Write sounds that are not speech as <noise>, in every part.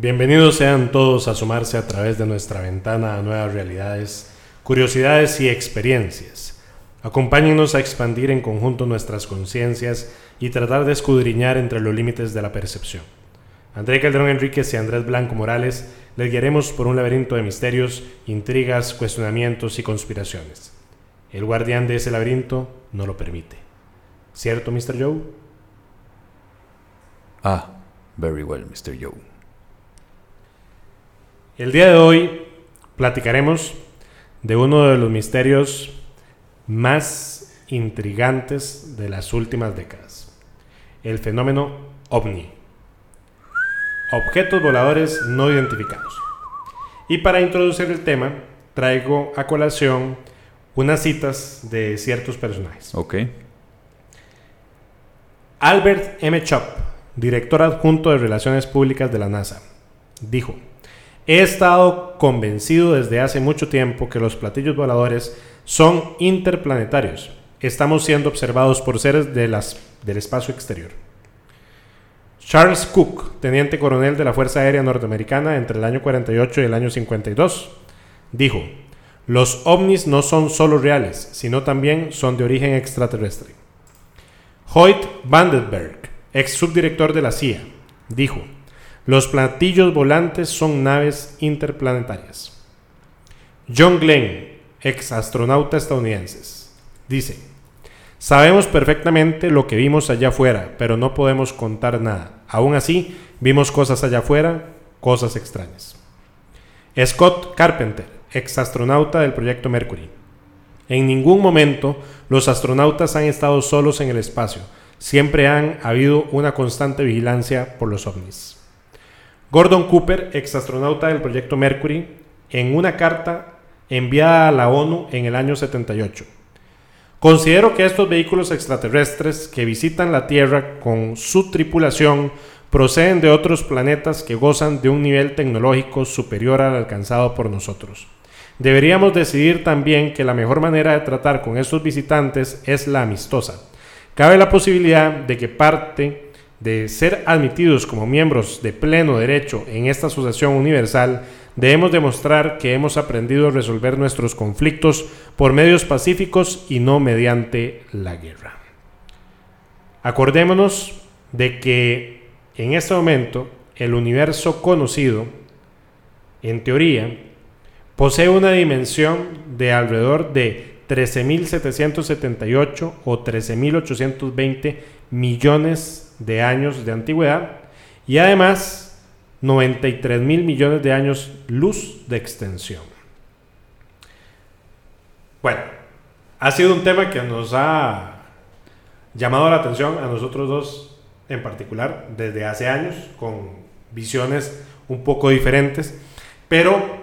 Bienvenidos sean todos a sumarse a través de nuestra ventana a nuevas realidades, curiosidades y experiencias. Acompáñenos a expandir en conjunto nuestras conciencias y tratar de escudriñar entre los límites de la percepción. André Calderón Enríquez y Andrés Blanco Morales les guiaremos por un laberinto de misterios, intrigas, cuestionamientos y conspiraciones. El guardián de ese laberinto no lo permite. ¿Cierto, Mr. Joe? Ah, very well, Mr. Joe. El día de hoy platicaremos de uno de los misterios más intrigantes de las últimas décadas, el fenómeno ovni, objetos voladores no identificados. Y para introducir el tema, traigo a colación unas citas de ciertos personajes. Ok. Albert M. Chop, director adjunto de Relaciones Públicas de la NASA, dijo, He estado convencido desde hace mucho tiempo que los platillos voladores son interplanetarios. Estamos siendo observados por seres de las, del espacio exterior. Charles Cook, teniente coronel de la Fuerza Aérea Norteamericana entre el año 48 y el año 52, dijo, los ovnis no son solo reales, sino también son de origen extraterrestre. Hoyt Vandenberg, ex subdirector de la CIA, dijo, los platillos volantes son naves interplanetarias. John Glenn, ex astronauta estadounidense, dice, sabemos perfectamente lo que vimos allá afuera, pero no podemos contar nada. Aún así, vimos cosas allá afuera, cosas extrañas. Scott Carpenter, ex astronauta del proyecto Mercury. En ningún momento los astronautas han estado solos en el espacio, siempre han habido una constante vigilancia por los ovnis. Gordon Cooper, ex astronauta del proyecto Mercury, en una carta enviada a la ONU en el año 78. Considero que estos vehículos extraterrestres que visitan la Tierra con su tripulación proceden de otros planetas que gozan de un nivel tecnológico superior al alcanzado por nosotros. Deberíamos decidir también que la mejor manera de tratar con estos visitantes es la amistosa. Cabe la posibilidad de que parte de ser admitidos como miembros de pleno derecho en esta asociación universal, debemos demostrar que hemos aprendido a resolver nuestros conflictos por medios pacíficos y no mediante la guerra. Acordémonos de que en este momento el universo conocido, en teoría, Posee una dimensión de alrededor de 13.778 o 13.820 millones de años de antigüedad y además 93 mil millones de años luz de extensión. Bueno, ha sido un tema que nos ha llamado la atención a nosotros dos en particular desde hace años con visiones un poco diferentes, pero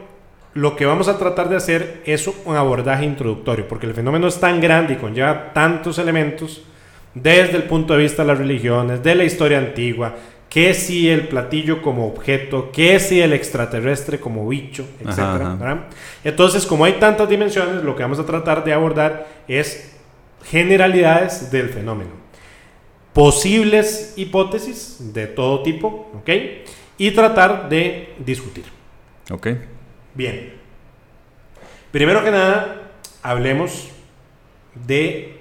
lo que vamos a tratar de hacer es un abordaje introductorio, porque el fenómeno es tan grande y conlleva tantos elementos desde el punto de vista de las religiones, de la historia antigua, que si el platillo como objeto, que si el extraterrestre como bicho, etc. Entonces, como hay tantas dimensiones, lo que vamos a tratar de abordar es generalidades del fenómeno. Posibles hipótesis de todo tipo, ¿ok? Y tratar de discutir. Ok. Bien. Primero que nada, hablemos de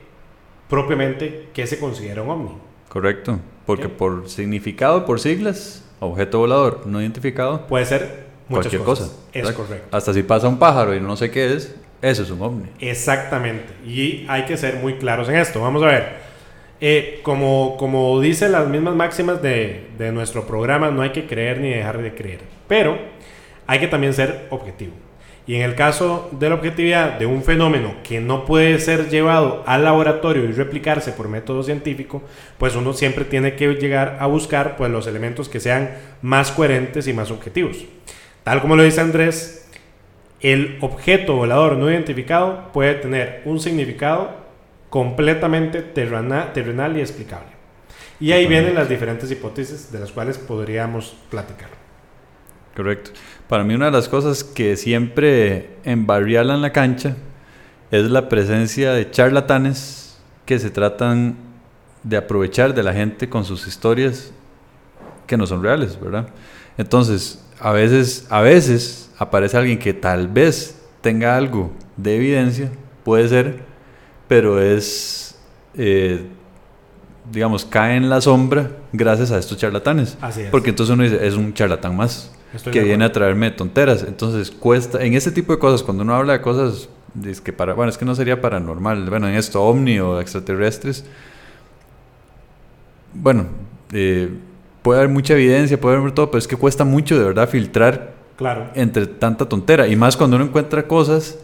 propiamente qué se considera un ovni. Correcto, porque por significado, por siglas, objeto volador no identificado. Puede ser muchas cualquier cosas. cosa. Es correcto. Hasta si pasa un pájaro y no sé qué es, eso es un ovni. Exactamente. Y hay que ser muy claros en esto. Vamos a ver. Eh, como, como dicen las mismas máximas de, de nuestro programa, no hay que creer ni dejar de creer. Pero hay que también ser objetivo. Y en el caso de la objetividad de un fenómeno que no puede ser llevado al laboratorio y replicarse por método científico, pues uno siempre tiene que llegar a buscar pues, los elementos que sean más coherentes y más objetivos. Tal como lo dice Andrés, el objeto volador no identificado puede tener un significado completamente terrenal y explicable. Y ahí vienen las diferentes hipótesis de las cuales podríamos platicar. Correcto. Para mí una de las cosas que siempre embarrialan la cancha es la presencia de charlatanes que se tratan de aprovechar de la gente con sus historias que no son reales, ¿verdad? Entonces, a veces, a veces aparece alguien que tal vez tenga algo de evidencia, puede ser, pero es, eh, digamos, cae en la sombra gracias a estos charlatanes. Así es. Porque entonces uno dice, es un charlatán más Estoy que viene a traerme tonteras. Entonces cuesta, en este tipo de cosas, cuando uno habla de cosas, es que para, bueno, es que no sería paranormal, bueno, en esto, ovni o extraterrestres, bueno, eh, puede haber mucha evidencia, puede haber todo, pero es que cuesta mucho de verdad filtrar Claro. entre tanta tontera. Y más cuando uno encuentra cosas.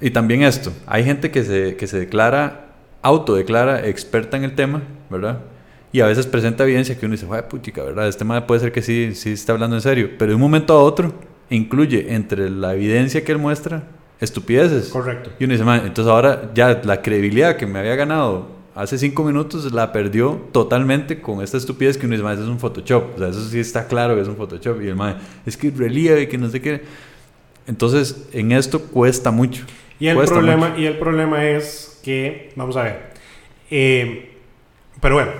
Y también esto, hay gente que se, que se declara, autodeclara experta en el tema, ¿verdad? Y a veces presenta evidencia que uno dice, "Jue puchica, ¿verdad? Este tema puede ser que sí, sí está hablando en serio. Pero de un momento a otro, incluye entre la evidencia que él muestra estupideces. Correcto. Y uno dice, "Man, entonces ahora ya la credibilidad que me había ganado hace cinco minutos la perdió totalmente con esta estupidez que uno dice, "Man, eso es un Photoshop. O sea, eso sí está claro que es un Photoshop. Y el man, es que relieve, que no sé qué. Entonces, en esto cuesta mucho. Y el, Cuesta problema, mucho. y el problema es que, vamos a ver, eh, pero bueno,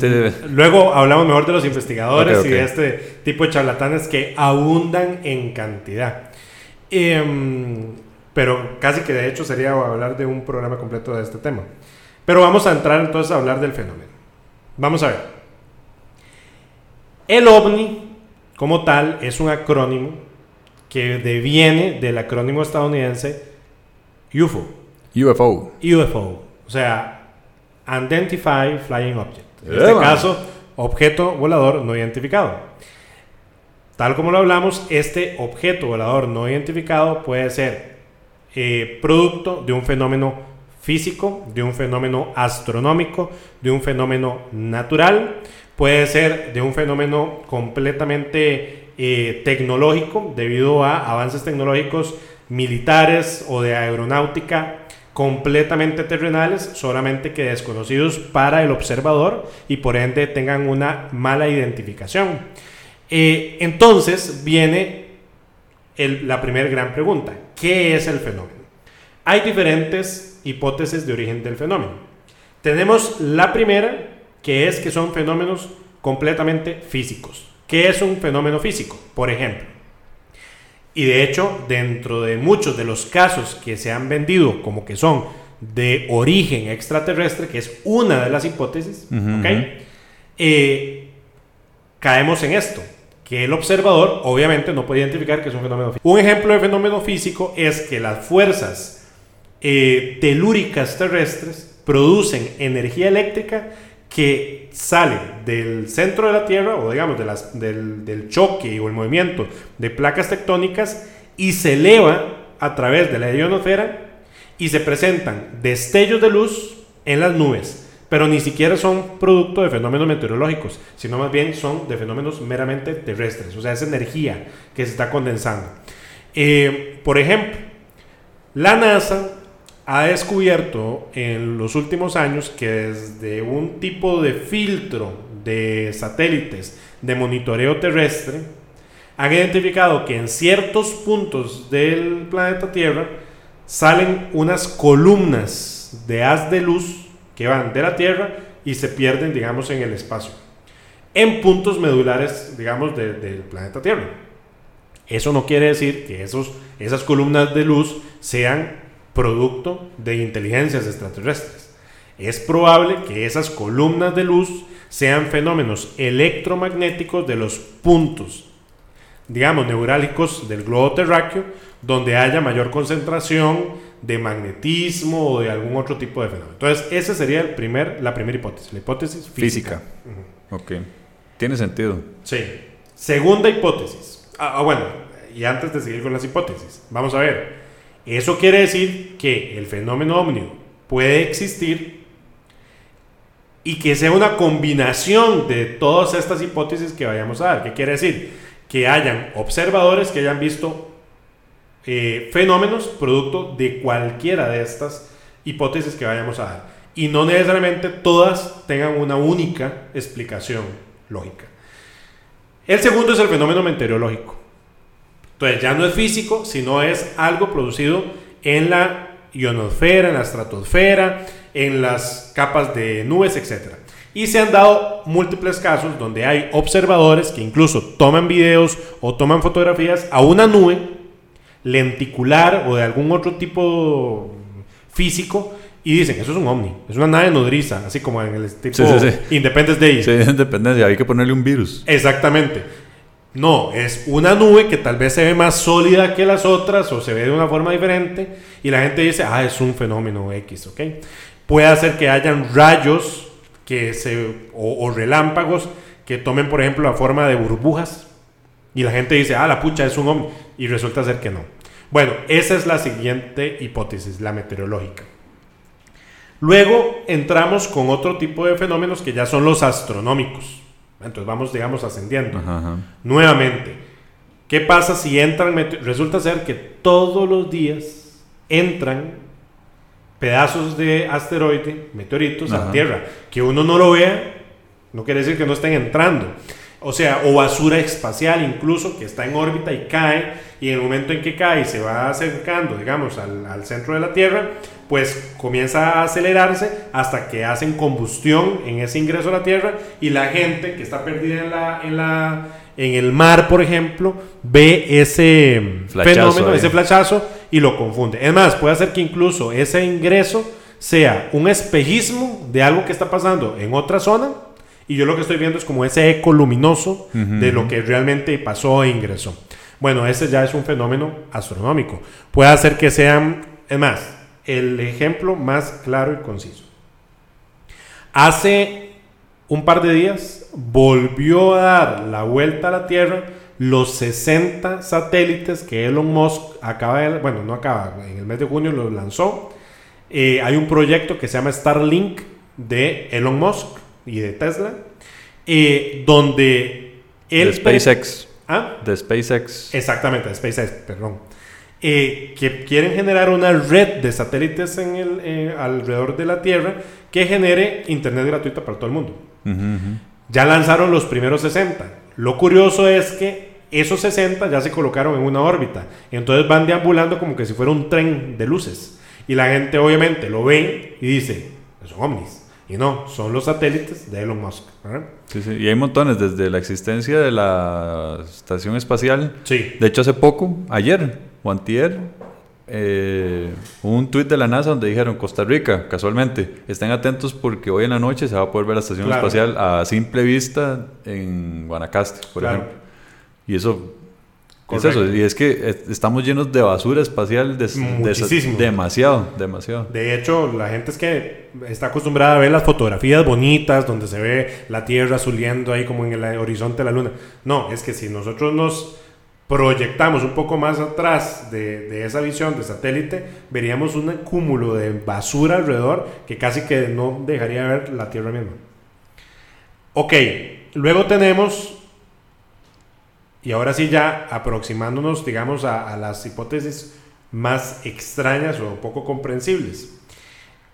Te- luego hablamos mejor de los investigadores y de este tipo de charlatanes que abundan en cantidad. Em, pero casi que de hecho sería hablar de un programa completo de este tema. Pero vamos a entrar entonces a hablar del fenómeno. Vamos a ver. El ovni, como tal, es un acrónimo que deviene del acrónimo estadounidense UFO. UFO. UFO, o sea, Unidentified Flying Object. En este man. caso, objeto volador no identificado. Tal como lo hablamos, este objeto volador no identificado puede ser eh, producto de un fenómeno físico, de un fenómeno astronómico, de un fenómeno natural, puede ser de un fenómeno completamente eh, tecnológico debido a avances tecnológicos militares o de aeronáutica completamente terrenales, solamente que desconocidos para el observador y por ende tengan una mala identificación. Eh, entonces viene la primera gran pregunta, ¿qué es el fenómeno? Hay diferentes hipótesis de origen del fenómeno. Tenemos la primera, que es que son fenómenos completamente físicos. ¿Qué es un fenómeno físico? Por ejemplo, y de hecho, dentro de muchos de los casos que se han vendido como que son de origen extraterrestre, que es una de las hipótesis, Ujú, ¿ok? ujú. Eh, caemos en esto, que el observador obviamente no puede identificar que es un fenómeno físico. Un ejemplo de fenómeno físico es que las fuerzas eh, telúricas terrestres producen energía eléctrica que sale del centro de la Tierra o digamos del, del choque o el movimiento de placas tectónicas y se eleva a través de la ionosfera y se presentan destellos de luz en las nubes, pero ni siquiera son producto de fenómenos meteorológicos, sino más bien son de fenómenos meramente terrestres, o sea, es energía que se está condensando. Eh, por ejemplo, la NASA ha descubierto en los últimos años que desde un tipo de filtro de satélites de monitoreo terrestre han identificado que en ciertos puntos del planeta Tierra salen unas columnas de haz de luz que van de la Tierra y se pierden, digamos, en el espacio. En puntos medulares, digamos, de- del planeta Tierra. Eso no quiere decir que esos, esas columnas de luz sean producto de inteligencias extraterrestres. Es probable que esas columnas de luz sean fenómenos electromagnéticos de los puntos, digamos, neurálgicos del globo terráqueo, donde haya mayor concentración de magnetismo o de algún otro tipo de fenómeno. Entonces, esa sería el primer, la primera hipótesis, la hipótesis física. Física. Ok. Tiene sentido. Sí. Segunda hipótesis. Ah, ah, bueno, y antes de seguir con las hipótesis, vamos a ver. Eso quiere decir que el fenómeno ovni puede existir y que sea una combinación de todas estas hipótesis que vayamos a dar. ¿Qué quiere decir? Que hayan observadores que hayan visto eh, fenómenos producto de cualquiera de estas hipótesis que vayamos a dar. Y no necesariamente todas tengan una única explicación lógica. El segundo es el fenómeno meteorológico. Entonces ya no es físico, sino es algo producido en la ionosfera, en la estratosfera, en las capas de nubes, etc. Y se han dado múltiples casos donde hay observadores que incluso toman videos o toman fotografías a una nube lenticular o de algún otro tipo físico y dicen, eso es un ovni, es una nave nodriza, así como en el tipo Sí, sí, sí. Independence Day. Sí, <laughs> independencia, hay que ponerle un virus. Exactamente. No, es una nube que tal vez se ve más sólida que las otras o se ve de una forma diferente y la gente dice, ah, es un fenómeno X, ¿ok? Puede hacer que hayan rayos que se, o, o relámpagos que tomen, por ejemplo, la forma de burbujas y la gente dice, ah, la pucha, es un ovni y resulta ser que no. Bueno, esa es la siguiente hipótesis, la meteorológica. Luego entramos con otro tipo de fenómenos que ya son los astronómicos. Entonces vamos, digamos, ascendiendo. Ajá, ajá. Nuevamente, ¿qué pasa si entran? Resulta ser que todos los días entran pedazos de asteroide, meteoritos a la Ajá. Tierra. Que uno no lo vea, no quiere decir que no estén entrando. O sea, o basura espacial incluso que está en órbita y cae, y en el momento en que cae y se va acercando, digamos, al, al centro de la Tierra, pues comienza a acelerarse hasta que hacen combustión en ese ingreso a la Tierra y la gente que está perdida en, la, en, la, en el mar, por ejemplo, ve ese Flachazo fenómeno, ahí. ese flachazo y lo confunde. Es más, puede ser que incluso ese ingreso sea un espejismo de algo que está pasando en otra zona y yo lo que estoy viendo es como ese eco luminoso de lo que realmente pasó e ingresó. Bueno, ese ya es un fenómeno astronómico. Puede hacer que sean, es más, el ejemplo más claro y conciso. Hace un par de días volvió a dar la vuelta a la Tierra los 60 satélites que Elon Musk acaba de, bueno, no acaba, en el mes de junio los lanzó. Eh, hay un proyecto que se llama Starlink de Elon Musk y de Tesla, eh, donde él... De SpaceX. ¿Ah? De SpaceX. Exactamente, de SpaceX, perdón. Eh, que quieren generar una red de satélites en el, eh, alrededor de la Tierra que genere internet gratuita para todo el mundo. Ya lanzaron los primeros 60. Lo curioso es que esos 60 ya se colocaron en una órbita. Entonces van deambulando como que si fuera un tren de luces. Y la gente obviamente lo ve y dice, son ovnis. Y no, son los satélites de Elon Musk. Sí, sí. Y hay montones, desde la existencia de la estación espacial. Sí. De hecho, hace poco, ayer o antier, eh, un tuit de la NASA donde dijeron Costa Rica, casualmente, estén atentos porque hoy en la noche se va a poder ver la estación Claro. espacial a simple vista en Guanacaste, por Claro. ejemplo. Y eso es eso. Y es que estamos llenos de basura espacial, de, de- Muchísimo. demasiado, demasiado. De hecho, la gente es que está acostumbrada a ver las fotografías bonitas donde se ve la Tierra azuleando ahí como en el horizonte de la Luna. No, es que si nosotros nos proyectamos un poco más atrás de, esa visión de satélite, veríamos un cúmulo de basura alrededor que casi que no dejaría ver la Tierra misma. Ok, luego tenemos, y ahora sí ya aproximándonos, digamos, a, a las hipótesis más extrañas o poco comprensibles.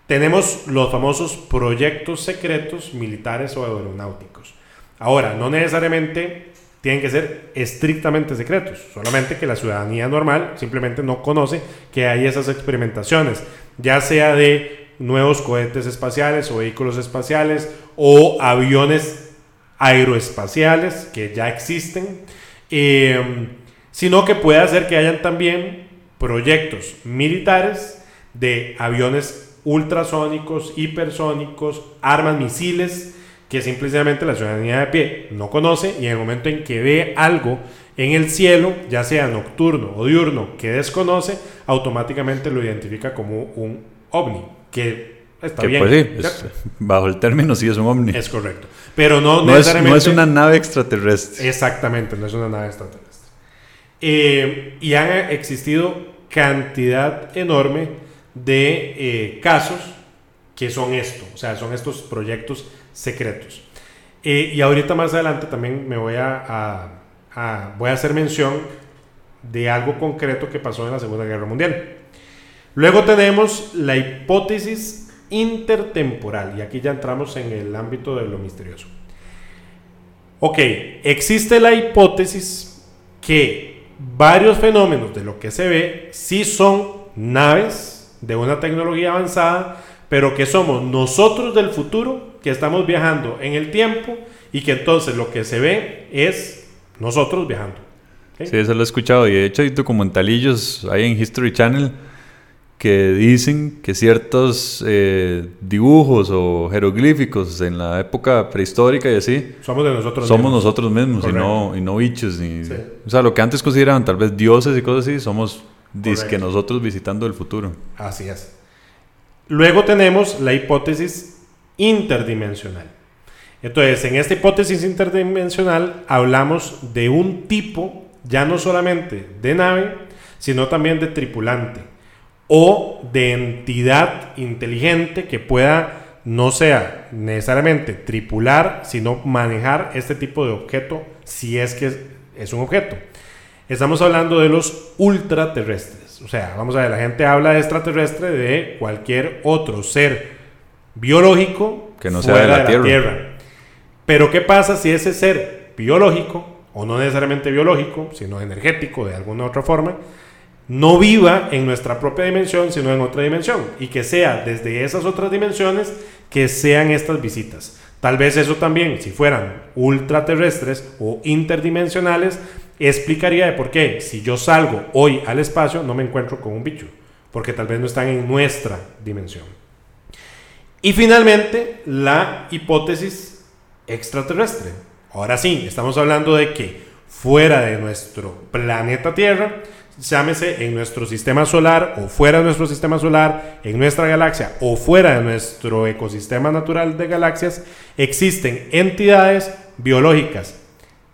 Tenemos los famosos proyectos secretos militares o aeronáuticos. Ahora, no necesariamente tienen que ser estrictamente secretos, solamente que la ciudadanía normal simplemente no conoce que hay esas experimentaciones, ya sea de nuevos cohetes espaciales o vehículos espaciales o aviones aeroespaciales que ya existen, eh, sino que puede hacer que hayan también proyectos militares de aviones ultrasónicos, hipersónicos, armas, misiles, que simplemente la ciudadanía de pie no conoce y en el momento en que ve algo en el cielo, ya sea nocturno o diurno, que desconoce, automáticamente lo identifica como un ovni, que está Que bien. pues sí, bajo el término sí es un ovni. Es correcto. Pero no, no, es, no es una nave extraterrestre. Exactamente, no es una nave extraterrestre. Eh, y han existido cantidad enorme de eh, casos que son esto, o sea, son estos proyectos secretos. Eh, y ahorita más adelante también me voy a, a- voy a hacer mención de algo concreto que pasó en la Segunda Guerra Mundial. Luego tenemos la hipótesis intertemporal, y aquí ya entramos en el ámbito de lo misterioso. Ok, existe la hipótesis que varios fenómenos de lo que se ve sí son naves de una tecnología avanzada, pero que somos nosotros del futuro que estamos viajando en el tiempo y que entonces lo que se ve es nosotros viajando. Sí, eso lo he escuchado y de hecho hay documentalillos ahí en History Channel que dicen que ciertos eh, dibujos o jeroglíficos en la época prehistórica y así somos de nosotros somos nosotros mismos y no, y no bichos ni, o sea lo que antes consideraban tal vez dioses y cosas así somos que nosotros visitando el futuro. Así es. Luego tenemos la hipótesis interdimensional entonces en esta hipótesis interdimensional hablamos de un tipo ya no solamente de nave sino también de tripulante o de entidad inteligente que pueda no sea necesariamente tripular, sino manejar este tipo de objeto si es que es un objeto. Estamos hablando de los ultraterrestres. O sea, vamos a ver, la gente habla de extraterrestre de cualquier otro ser biológico que no sea de la, tierra. tierra. Pero ¿qué pasa si ese ser biológico, o no necesariamente biológico, sino energético de alguna otra forma, no viva en nuestra propia dimensión, sino en otra dimensión. Y que sea desde esas otras dimensiones que sean estas visitas. Tal vez eso también, si fueran ultraterrestres o interdimensionales, explicaría de por qué si yo salgo hoy al espacio no me encuentro con un bicho. Porque tal vez no están en nuestra dimensión. Y finalmente, la hipótesis extraterrestre. Ahora sí, estamos hablando de que fuera de nuestro planeta Tierra, llámese en nuestro sistema solar o fuera de nuestro sistema solar, en nuestra galaxia o fuera de nuestro ecosistema natural de galaxias, existen entidades biológicas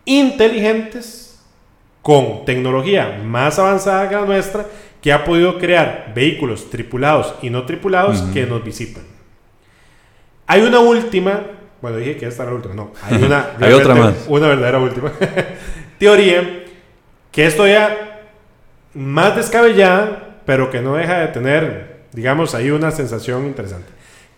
inteligentes con tecnología más avanzada que la nuestra que ha podido crear vehículos tripulados y no tripulados que nos visitan. Hay una última, bueno, dije que esta era la última, no, hay una, <laughs> hay otra más. una verdadera última <laughs> teoría que esto ya más descabellada, pero que no deja de tener, digamos, ahí una sensación interesante,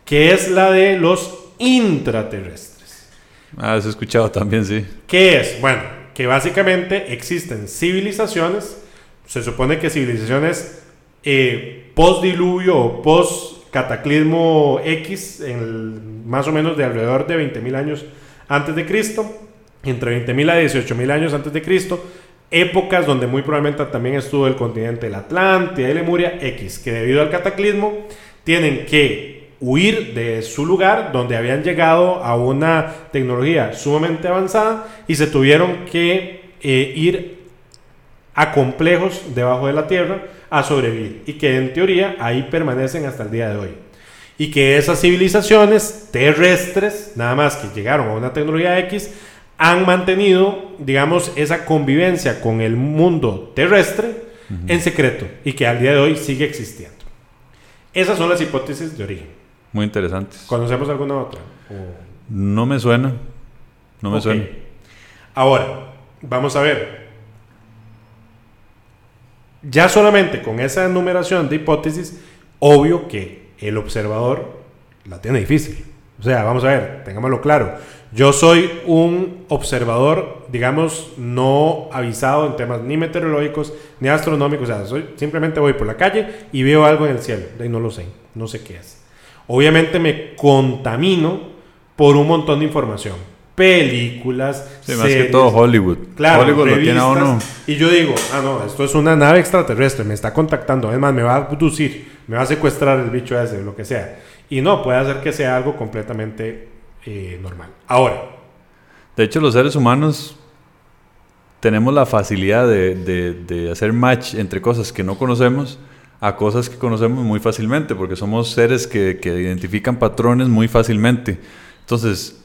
que es la de los intraterrestres. Ah, he escuchado también, sí. ¿Qué es? Bueno, que básicamente existen civilizaciones, se supone que civilizaciones eh, post-diluvio o post-cataclismo X, en más o menos de alrededor de 20.000 años antes de Cristo, entre 20.000 a 18.000 años antes de Cristo, épocas donde muy probablemente también estuvo el continente la Atlántida y Lemuria X, que debido al cataclismo tienen que huir de su lugar donde habían llegado a una tecnología sumamente avanzada y se tuvieron que eh, ir a complejos debajo de la tierra a sobrevivir y que en teoría ahí permanecen hasta el día de hoy. Y que esas civilizaciones terrestres, nada más que llegaron a una tecnología X, han mantenido, digamos, esa convivencia con el mundo terrestre en secreto y que al día de hoy sigue existiendo. Esas son las hipótesis de origen. Muy interesantes. ¿Conocemos alguna otra? No me suena. No me suena. Ahora, vamos a ver. Ya solamente con esa enumeración de hipótesis, obvio que el observador la tiene difícil. O sea, vamos a ver, tengámoslo claro. Yo soy un observador, digamos, no avisado en temas ni meteorológicos ni astronómicos. O sea, soy, simplemente voy por la calle y veo algo en el cielo. Y no lo sé, no sé qué es. Obviamente me contamino por un montón de información. Películas, sí, más que todo Hollywood. Claro, Hollywood lo tiene a uno. Y yo digo, ah, no, esto es una nave extraterrestre, me está contactando. Además, me va a abducir, me va a secuestrar el bicho ese, lo que sea. Y no, puede hacer que sea algo completamente eh, normal. Ahora. De hecho, los seres humanos tenemos la facilidad de, hacer match entre cosas que no conocemos a cosas que conocemos muy fácilmente, porque somos seres que, identifican patrones muy fácilmente. Entonces,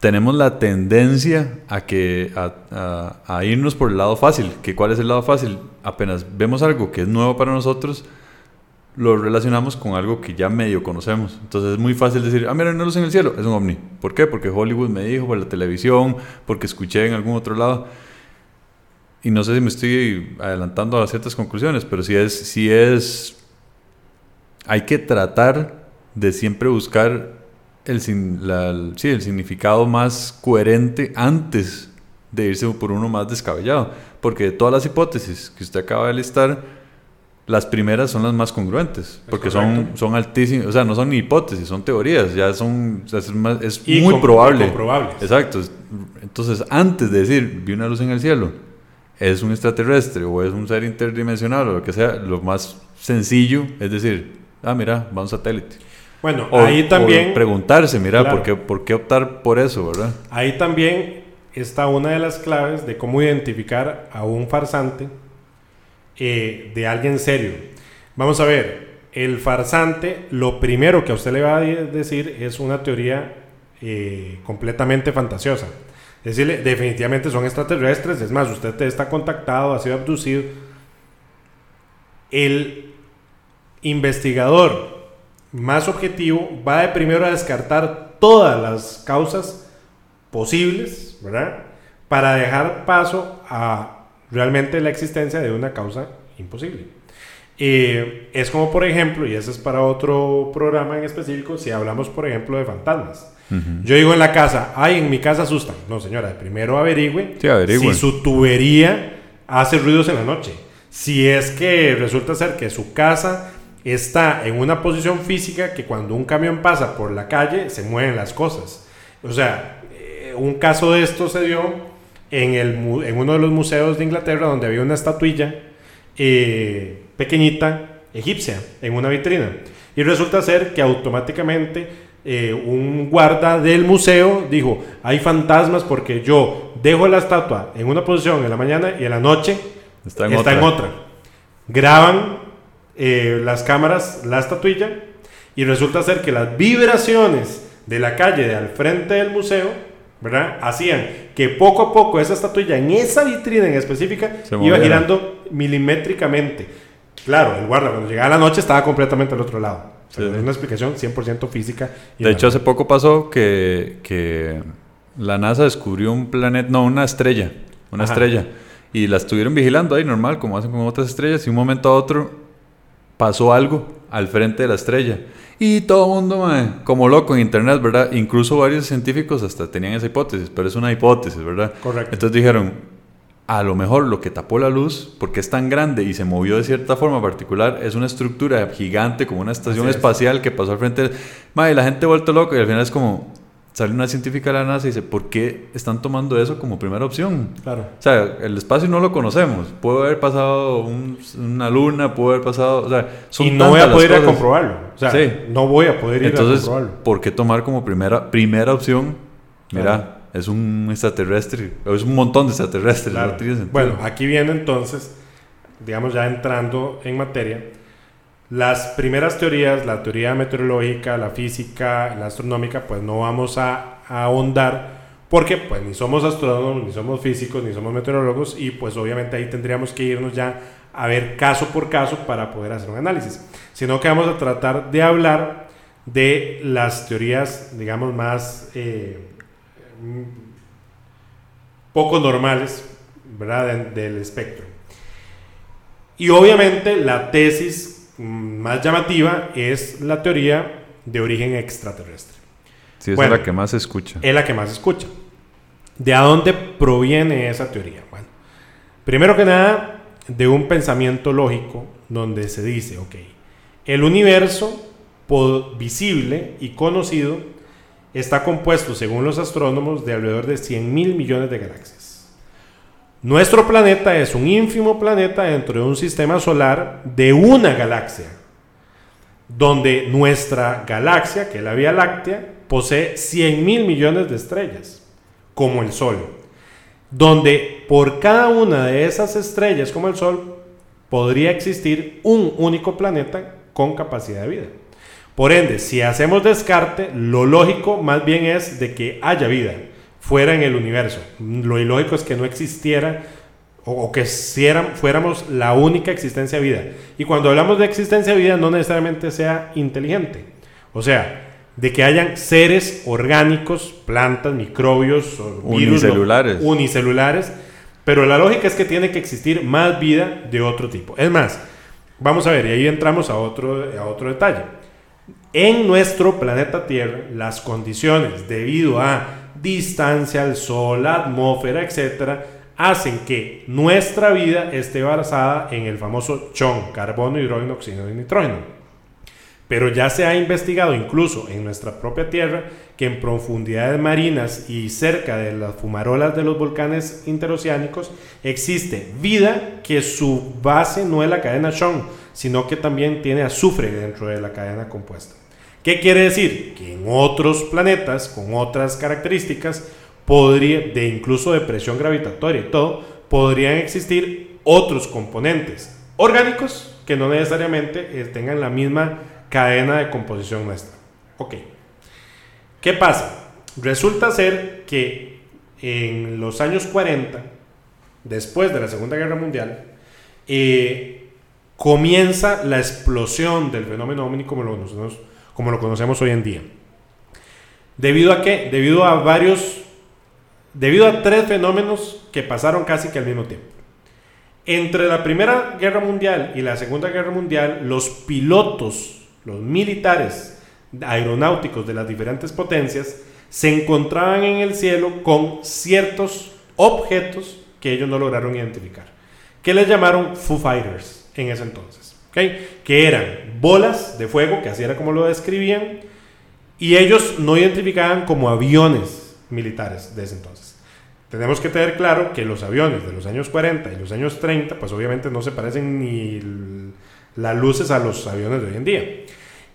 tenemos la tendencia a, que, a, irnos por el lado fácil. ¿Que ¿Cuál es el lado fácil? Apenas vemos algo que es nuevo para nosotros, lo relacionamos con algo que ya medio conocemos. Entonces es muy fácil decir, ah, mira, una luz en el cielo, es un ovni. ¿Por qué? Porque Hollywood me dijo, por la televisión, porque escuché en algún otro lado. Y no sé si me estoy adelantando a ciertas conclusiones, pero si es, si es, hay que tratar de siempre buscar el, el significado más coherente antes de irse por uno más descabellado. Porque de todas las hipótesis que usted acaba de listar, las primeras son las más congruentes, porque son, son altísimas, o sea, no son ni hipótesis, son teorías, ya son, es, más, es muy probable. Exacto. Entonces, antes de decir, vi una luz en el cielo, es un extraterrestre o es un ser interdimensional o lo que sea, lo más sencillo es decir, ah, mira, va un satélite. Bueno, ahí también... preguntarse, mira, ¿por, qué, ¿por qué optar por eso, verdad? Ahí también está una de las claves de cómo identificar a un farsante eh, de alguien serio. Vamos a ver, el farsante, lo primero que a usted le va a decir es una teoría eh, completamente fantasiosa. Es decirle, definitivamente son extraterrestres, es más, usted está contactado, ha sido abducido. El investigador más objetivo, va de primero a descartar todas las causas posibles, ¿verdad? Para dejar paso a realmente la existencia de una causa imposible. Eh, es como, por ejemplo, y ese es para otro programa en específico, si hablamos, por ejemplo, de fantasmas. Yo digo en la casa, ay, en mi casa asustan. No, señora, primero averigüe, si su tubería hace ruidos en la noche. Si es que resulta ser que su casa está en una posición física que cuando un camión pasa por la calle se mueven las cosas. O sea, eh, un caso de esto se dio en, el, en uno de los museos de Inglaterra donde había una estatuilla eh, pequeñita egipcia en una vitrina. Y resulta ser que automáticamente eh, un guarda del museo dijo, hay fantasmas porque yo dejo la estatua en una posición en la mañana y en la noche está en, está en otra. Graban eh, las cámaras la estatuilla y resulta ser que las vibraciones de la calle de al frente del museo, ¿verdad? Hacían que poco a poco esa estatuilla en esa vitrina en específica iba girando milimétricamente. Claro, el guarda cuando llegaba la noche estaba completamente al otro lado. Es una explicación 100% física. de hecho, hace poco pasó que, que, la NASA descubrió un planeta, no, una estrella, una estrella. Y la estuvieron vigilando ahí normal, como hacen con otras estrellas, y un momento a otro pasó algo al frente de la estrella. Y todo el mundo, como loco en internet, ¿verdad? Incluso varios científicos hasta tenían esa hipótesis, pero es una hipótesis, ¿verdad? Correcto. Entonces dijeron, a lo mejor lo que tapó la luz, porque es tan grande y se movió de cierta forma particular, es una estructura gigante, como una estación espacial que pasó al frente. Madre, la gente vuelto loco y al final es como, sale una científica de la NASA y dice, ¿por qué están tomando eso como primera opción? Claro. O sea, el espacio no lo conocemos. Puede haber pasado una luna, puede haber pasado... O sea, son y no voy a poder ir a comprobarlo. O sea, no voy a poder ir Entonces, a comprobarlo. ¿por qué tomar como primera, primera opción? Mira, es un extraterrestre, es un montón de extraterrestres. bueno, aquí viene entonces, digamos ya entrando en materia, las primeras teorías, la teoría meteorológica, la física, la astronómica, pues no vamos a, ahondar porque pues ni somos astrónomos, ni somos físicos, ni somos meteorólogos y pues obviamente ahí tendríamos que irnos ya a ver caso por caso para poder hacer un análisis. Sino que vamos a tratar de hablar de las teorías, digamos, más eh, poco normales, ¿verdad? del espectro. Y obviamente la tesis más llamativa es la teoría de origen extraterrestre. Sí, es la que más se escucha. Es la que más se escucha. ¿De dónde proviene esa teoría? Bueno, primero que nada, de un pensamiento lógico donde se dice, ok, el universo visible y conocido está compuesto, según los astrónomos, de alrededor de 100 mil millones de galaxias. Nuestro planeta es un ínfimo planeta dentro de un sistema solar de una galaxia, donde nuestra galaxia, que es la Vía Láctea, posee 100 mil millones de estrellas, como el Sol, donde por cada una de esas estrellas, como el Sol, podría existir un único planeta con capacidad de vida. Por ende, si hacemos descarte, lo lógico más bien es de que haya vida fuera en el universo. Lo ilógico es que no existiera o, que fuéramos la única existencia de vida. Y cuando hablamos de existencia de vida no necesariamente sea inteligente. O sea, de que hayan seres orgánicos, plantas, microbios, unicelulares. unicelulares, pero la lógica es que tiene que existir más vida de otro tipo. Es más, vamos a ver, y ahí entramos a otro, a otro detalle. En nuestro planeta Tierra, las condiciones debido a distancia al Sol, atmósfera, etcétera, hacen que nuestra vida esté basada en el famoso chon, carbono, hidrógeno, oxígeno y nitrógeno. Pero ya se ha investigado incluso en nuestra propia Tierra que en profundidades marinas y cerca de las fumarolas de los volcanes interoceánicos existe vida que su base no es la cadena Chon, sino que también tiene azufre dentro de la cadena compuesta. ¿Qué quiere decir? Que en otros planetas con otras características, de incluso de presión gravitatoria y todo, podrían existir otros componentes orgánicos que no necesariamente eh, tengan la misma cadena de composición nuestra. Ok. ¿Qué pasa? Resulta ser que en los años 40, después de la Segunda Guerra Mundial, eh, comienza la explosión del fenómeno como lo, como lo conocemos hoy en día. ¿Debido a qué? Debido a varios, debido a tres fenómenos que pasaron casi que al mismo tiempo. Entre la Primera Guerra Mundial y la Segunda Guerra Mundial, los pilotos los militares aeronáuticos de las diferentes potencias se encontraban en el cielo con ciertos objetos que ellos no lograron identificar, que les llamaron Foo Fighters en ese entonces, que eran bolas de fuego, que así era como lo describían, y ellos no identificaban como aviones militares de ese entonces. Tenemos que tener claro que los aviones de los años 40 y los años 30, pues obviamente no se parecen ni las luces a los aviones de hoy en día.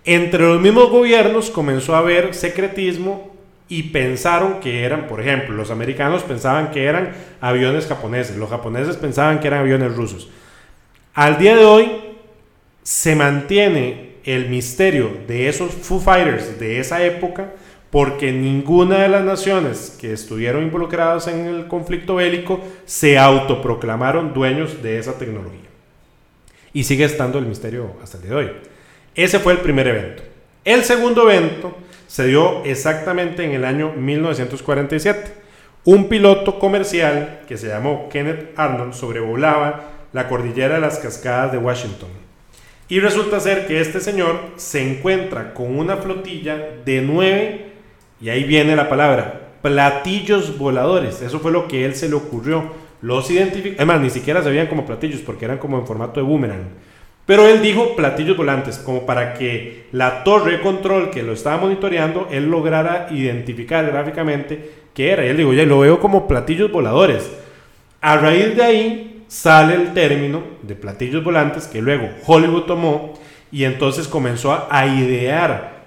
Entre los mismos gobiernos comenzó a haber secretismo y pensaron que eran, por ejemplo, los americanos pensaban que eran aviones japoneses, los japoneses pensaban que eran aviones rusos. Al día de hoy se mantiene el misterio de esos Foo Fighters de esa época porque ninguna de las naciones que estuvieron involucradas en el conflicto bélico se autoproclamaron dueños de esa tecnología. Y sigue estando el misterio hasta el día de hoy. Ese fue el primer evento. El segundo evento se dio exactamente en el año 1947. Un piloto comercial que se llamó Kenneth Arnold sobrevolaba la cordillera de las cascadas de Washington. Y resulta ser que este señor se encuentra con una flotilla de nueve, y ahí viene la palabra, platillos voladores. Eso fue lo que él se le ocurrió. Los identificó, además ni siquiera se veían como platillos porque eran como en formato de boomerang. Pero él dijo platillos volantes, como para que la torre de control que lo estaba monitoreando, él lograra identificar gráficamente qué era. Y él dijo, ya lo veo como platillos voladores. A raíz de ahí sale el término de platillos volantes que luego Hollywood tomó y entonces comenzó a, idear.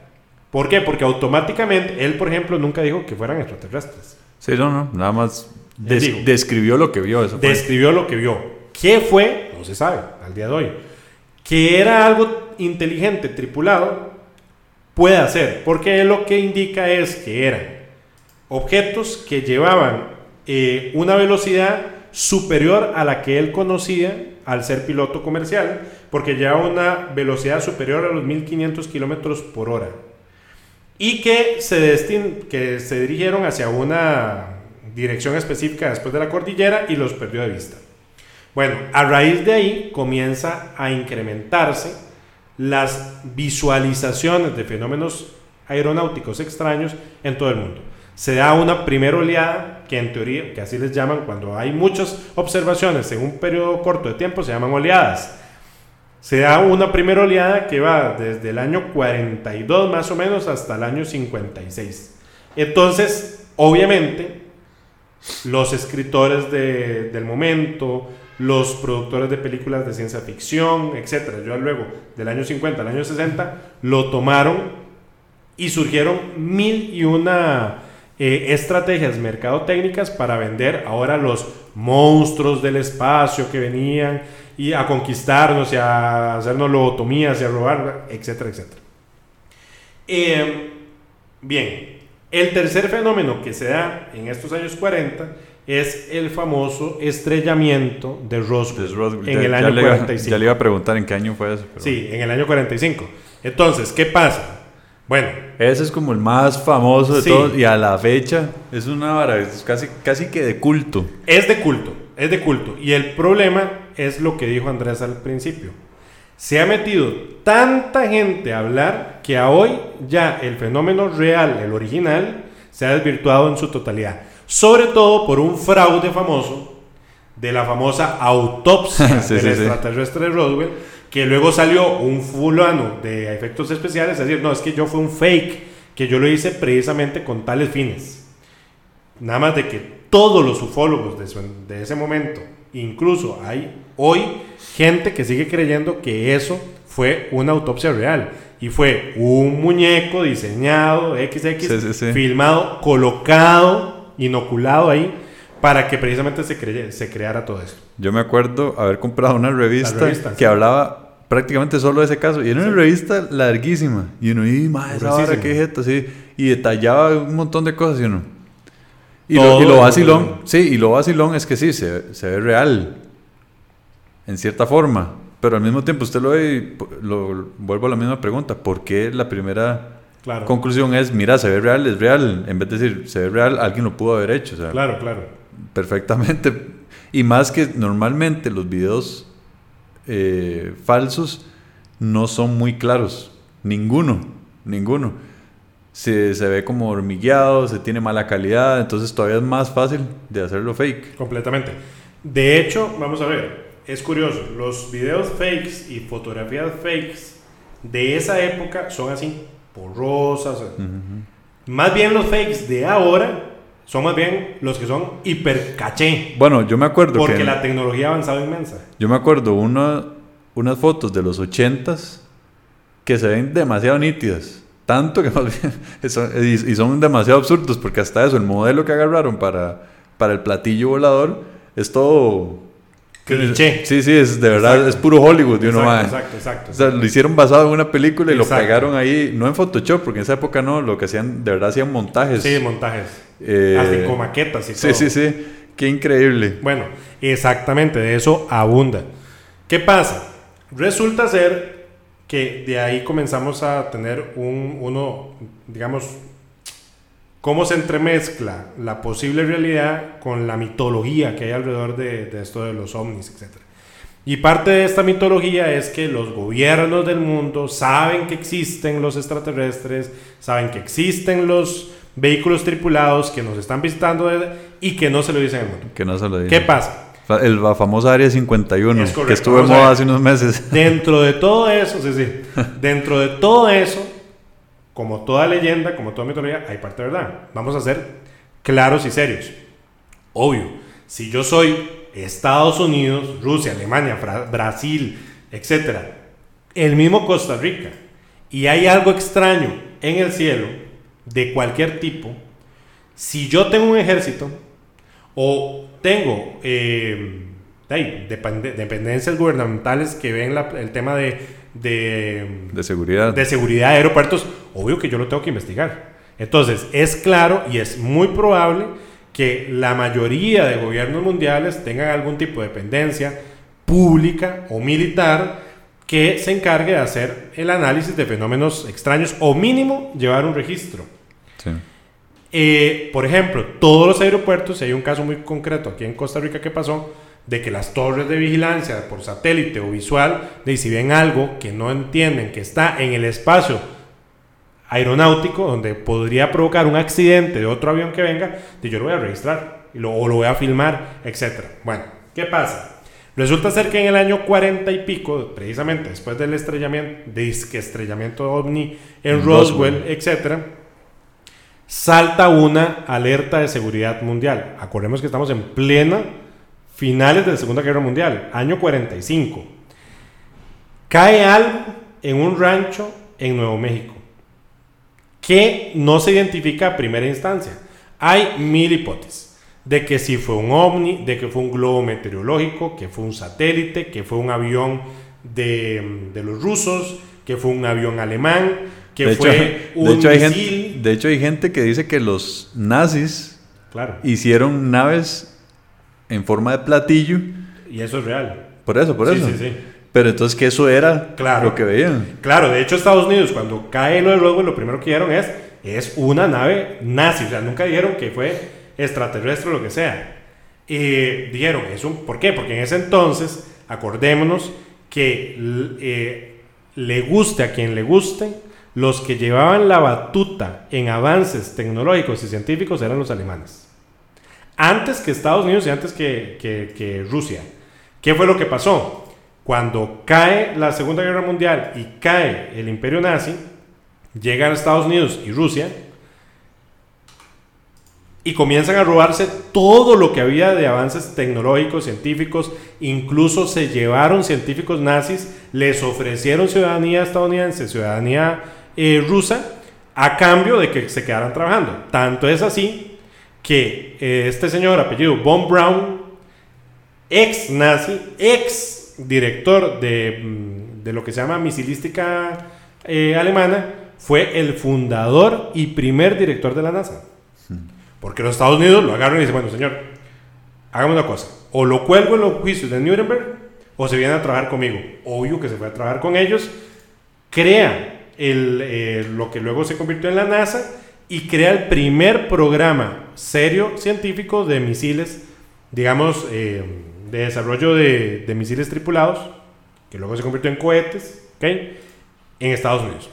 ¿Por qué? Porque automáticamente él, por ejemplo, nunca dijo que fueran extraterrestres. Sí, no, no, nada más describió lo que vio. Eso describió lo que vio. ¿Qué fue? No se sabe al día de hoy que era algo inteligente, tripulado, puede hacer, porque lo que indica es que eran objetos que llevaban eh, una velocidad superior a la que él conocía al ser piloto comercial, porque llevaba una velocidad superior a los 1500 kilómetros por hora, y que se, que se dirigieron hacia una dirección específica después de la cordillera y los perdió de vista. Bueno, a raíz de ahí comienza a incrementarse las visualizaciones de fenómenos aeronáuticos extraños en todo el mundo. Se da una primera oleada, que en teoría, que así les llaman, cuando hay muchas observaciones en un periodo corto de tiempo, se llaman oleadas. Se da una primera oleada que va desde el año 42 más o menos hasta el año 56. Entonces, obviamente, los escritores del momento, los productores de películas de ciencia ficción, etc. Yo luego, del año 50 al año 60, lo tomaron y surgieron mil y una eh, estrategias mercadotécnicas para vender ahora los monstruos del espacio que venían y a conquistarnos y a hacernos lobotomías y a robar, etcétera, etcétera. Eh, bien, el tercer fenómeno que se da en estos años 40 es el famoso estrellamiento de Roswell, en el año 45. Ya le iba a preguntar en qué año fue eso. Sí, en el año 45. Entonces, ¿qué pasa? Bueno. Ese es como el más famoso de todos y a la fecha es una vara, es casi, casi que de culto. Es de culto, es de culto. Y el problema es lo que dijo Andrés al principio. Se ha metido tanta gente a hablar que a hoy ya el fenómeno real, el original, se ha desvirtuado en su totalidad sobre todo por un fraude famoso de la famosa autopsia <laughs> Sí, del sí. extraterrestre de Roswell, que luego salió un fulano de efectos especiales a decir, no, es que yo fue un fake, que yo lo hice precisamente con tales fines. Nada más de que todos los ufólogos de, su- de ese momento, incluso hay hoy gente que sigue creyendo que eso fue una autopsia real. Y fue un muñeco diseñado, XX, Sí, sí, sí. filmado, colocado, inoculado ahí, para que precisamente se, creye- se creara todo esto. Yo me acuerdo haber comprado una revista, revista, que sí. hablaba prácticamente solo de ese caso. Y era una revista larguísima. Y uno, y más Gruesísima. qué jeta, sí. Y detallaba un montón de cosas y uno. Y Todo lo, y lo vacilón, sí, y lo vacilón es que sí, se, se ve real. En cierta forma. Pero al mismo tiempo usted lo ve y lo, vuelvo a la misma pregunta. ¿Por qué la primera Claro. conclusión es, mira, se ve real, es real? En vez de decir, se ve real, alguien lo pudo haber hecho. O sea, Claro, claro. Perfectamente. Y más que normalmente los videos eh, falsos no son muy claros. Ninguno, ninguno. Se, se ve como hormigueado, se tiene mala calidad, entonces todavía es más fácil de hacerlo fake. Completamente. De hecho, vamos a ver, es curioso, los videos fakes y fotografías fakes de esa época son así, borrosas. Más bien los fakes de ahora son más bien los que son hiper caché. Bueno, yo me acuerdo Porque que la tecnología ha avanzado inmensa. yo me acuerdo una, unas fotos de los ochentas que se ven demasiado nítidas. Tanto que <laughs> más bien son- y, y son demasiado absurdos porque hasta eso, el modelo que agarraron para, para el platillo volador es todo... Cliché. Sí, sí, es de verdad, Exacto. es puro Hollywood. de uno, Exacto, mae. exacto, exacto. O sea, lo hicieron basado en una película y Exacto. lo pegaron ahí, no en Photoshop, porque en esa época no, lo que hacían, de verdad hacían montajes. sí, montajes. Eh, Hasta con maquetas y Sí, todo. sí, sí, qué increíble. Bueno, exactamente, de eso abunda. ¿Qué pasa? Resulta ser que de ahí comenzamos a tener un, uno, digamos, cómo se entremezcla la posible realidad con la mitología que hay alrededor de, de esto de los ovnis, etc. Y parte de esta mitología es que los gobiernos del mundo saben que existen los extraterrestres, saben que existen los vehículos tripulados que nos están visitando y que no se lo dicen al mundo. Que no se lo ¿Qué dije. pasa? El, la famosa Área 51, Es correcto, que estuvo en moda hace unos meses. <laughs> Dentro de todo eso, sí, sí, <laughs> dentro de todo eso, como toda leyenda, como toda mitología, hay parte de verdad. Vamos a ser claros y serios. Obvio, si yo soy Estados Unidos, Rusia, Alemania, Fra- Brasil, etc., el mismo Costa Rica, y hay algo extraño en el cielo, de cualquier tipo, si yo tengo un ejército, o tengo eh, ahí, depende- dependencias gubernamentales que ven la- el tema de, de, De seguridad. de seguridad de aeropuertos, obvio que yo lo tengo que investigar. Entonces, es claro y es muy probable que la mayoría de gobiernos mundiales tengan algún tipo de dependencia pública o militar que se encargue de hacer el análisis de fenómenos extraños o mínimo llevar un registro. Sí. Eh, por ejemplo, todos los aeropuertos, hay un caso muy concreto aquí en Costa Rica que pasó, de que las torres de vigilancia por satélite o visual, de si ven algo que no entienden, que está en el espacio aeronáutico, donde podría provocar un accidente de otro avión que venga, de yo lo voy a registrar y lo, o lo voy a filmar, etc. Bueno, ¿qué pasa? Resulta ser que en el año 40 y pico, precisamente después del estrellamiento, disque estrellamiento ovni en En Roswell, Roswell. etc., salta una alerta de seguridad mundial. Acordemos que estamos en plena finales de la Segunda Guerra Mundial, año 45. Cae algo en un rancho en Nuevo México que no se identifica a primera instancia. Hay mil hipótesis de que si fue un ovni, de que fue un globo meteorológico, que fue un satélite, que fue un avión de, de los rusos, que fue un avión alemán, que de, hecho, fue un de, hecho, hay misil. gente, de hecho, hay gente que dice que los nazis Claro. hicieron naves en forma de platillo. Y eso es real. Por eso, por Sí, eso. sí, sí. Pero entonces que eso era Claro. lo que veían. Claro, de hecho Estados Unidos cuando cae lo de Roswell lo primero que dijeron es es una nave nazi, o sea, nunca dijeron que fue extraterrestre o lo que sea. Eh, dijeron, es un, ¿por qué? Porque en ese entonces, acordémonos que eh, le guste a quien le guste, los que llevaban la batuta en avances tecnológicos y científicos eran los alemanes. antes que Estados Unidos y antes que, Rusia. ¿Qué fue lo que pasó? Cuando cae la Segunda Guerra Mundial y cae el imperio nazi, llegan Estados Unidos y Rusia y comienzan a robarse todo lo que había de avances tecnológicos, científicos, incluso se llevaron científicos nazis, les ofrecieron ciudadanía estadounidense, ciudadanía eh, rusa, a cambio de que se quedaran trabajando. Tanto es así que eh, este señor, apellido Von Braun, ex nazi, ex director de, mm, de lo que se llama misilística eh, alemana, fue el fundador y primer director de la NASA. Porque los Estados Unidos lo agarran y dicen, bueno, señor, hagamos una cosa. O lo cuelgo en los juicios de Nuremberg o se viene a trabajar conmigo. Obvio que se fue a trabajar con ellos. Crea el, eh, lo que luego se convirtió en la NASA y crea el primer programa serio científico de misiles, digamos, eh, de desarrollo de, misiles tripulados, que luego se convirtió en cohetes. En Estados Unidos.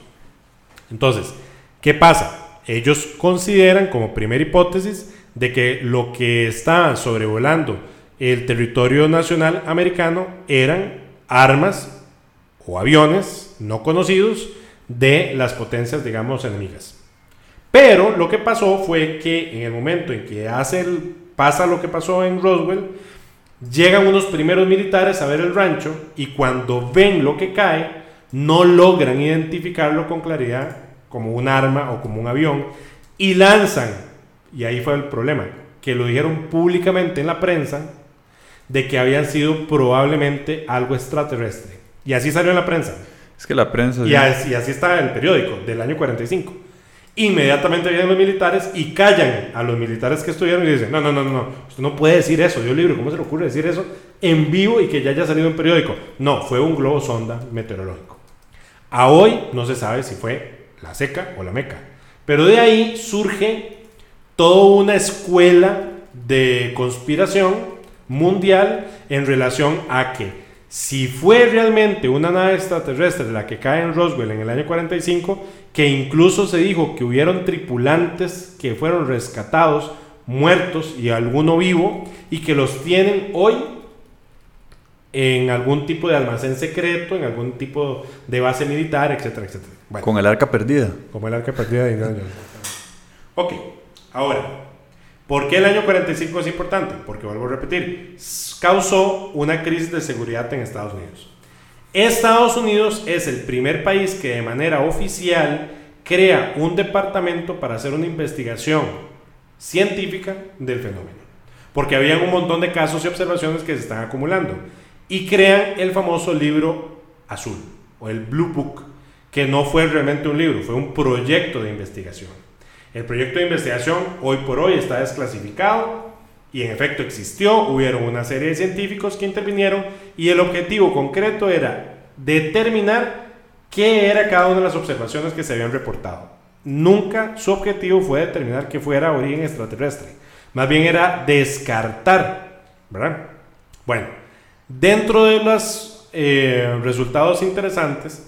Entonces, ¿qué pasa? ellos consideran como primera hipótesis de que lo que está sobrevolando el territorio nacional americano eran armas o aviones no conocidos de las potencias, digamos, enemigas. Pero lo que pasó fue que en el momento en que hace el, pasa lo que pasó en Roswell, llegan unos primeros militares a ver el rancho y cuando ven lo que cae, no logran identificarlo con claridad como un arma o como un avión, y lanzan, y ahí fue el problema, que lo dijeron públicamente en la prensa, de que habían sido probablemente algo extraterrestre. Y así salió en la prensa. Es que la prensa... Y, así, y así está el periódico del año 45. Inmediatamente vienen los militares y callan a los militares que estuvieron y dicen, no, no, no, no, usted no puede decir eso, Dios libre, ¿cómo se le ocurre decir eso en vivo y que ya haya salido en periódico? No, fue un globo sonda meteorológico. A hoy no se sabe si fue la seca o la meca. Pero de ahí surge toda una escuela de conspiración mundial en relación a que si fue realmente una nave extraterrestre la que cae en Roswell en el año 45, que incluso se dijo que hubieron tripulantes que fueron rescatados, muertos y alguno vivo, y que los tienen hoy en algún tipo de almacén secreto, en algún tipo de base militar, etcétera, etcétera. Con el arca perdida. Como el arca perdida de Indiana Ok, ahora, ¿por qué el año 45 es importante? Porque vuelvo a repetir, causó una crisis de seguridad en Estados Unidos. Estados Unidos es el primer país que de manera oficial crea un departamento para hacer una investigación científica del fenómeno. Porque había un montón de casos y observaciones que se están acumulando. Y crean el famoso libro azul o el Blue Book que no fue realmente un libro, fue un proyecto de investigación. El proyecto de investigación hoy por hoy está desclasificado y en efecto existió, hubieron una serie de científicos que intervinieron y el objetivo concreto era determinar qué era cada una de las observaciones que se habían reportado. Nunca su objetivo fue determinar que fuera origen extraterrestre, más bien era descartar, ¿verdad? Bueno, dentro de los eh, resultados interesantes,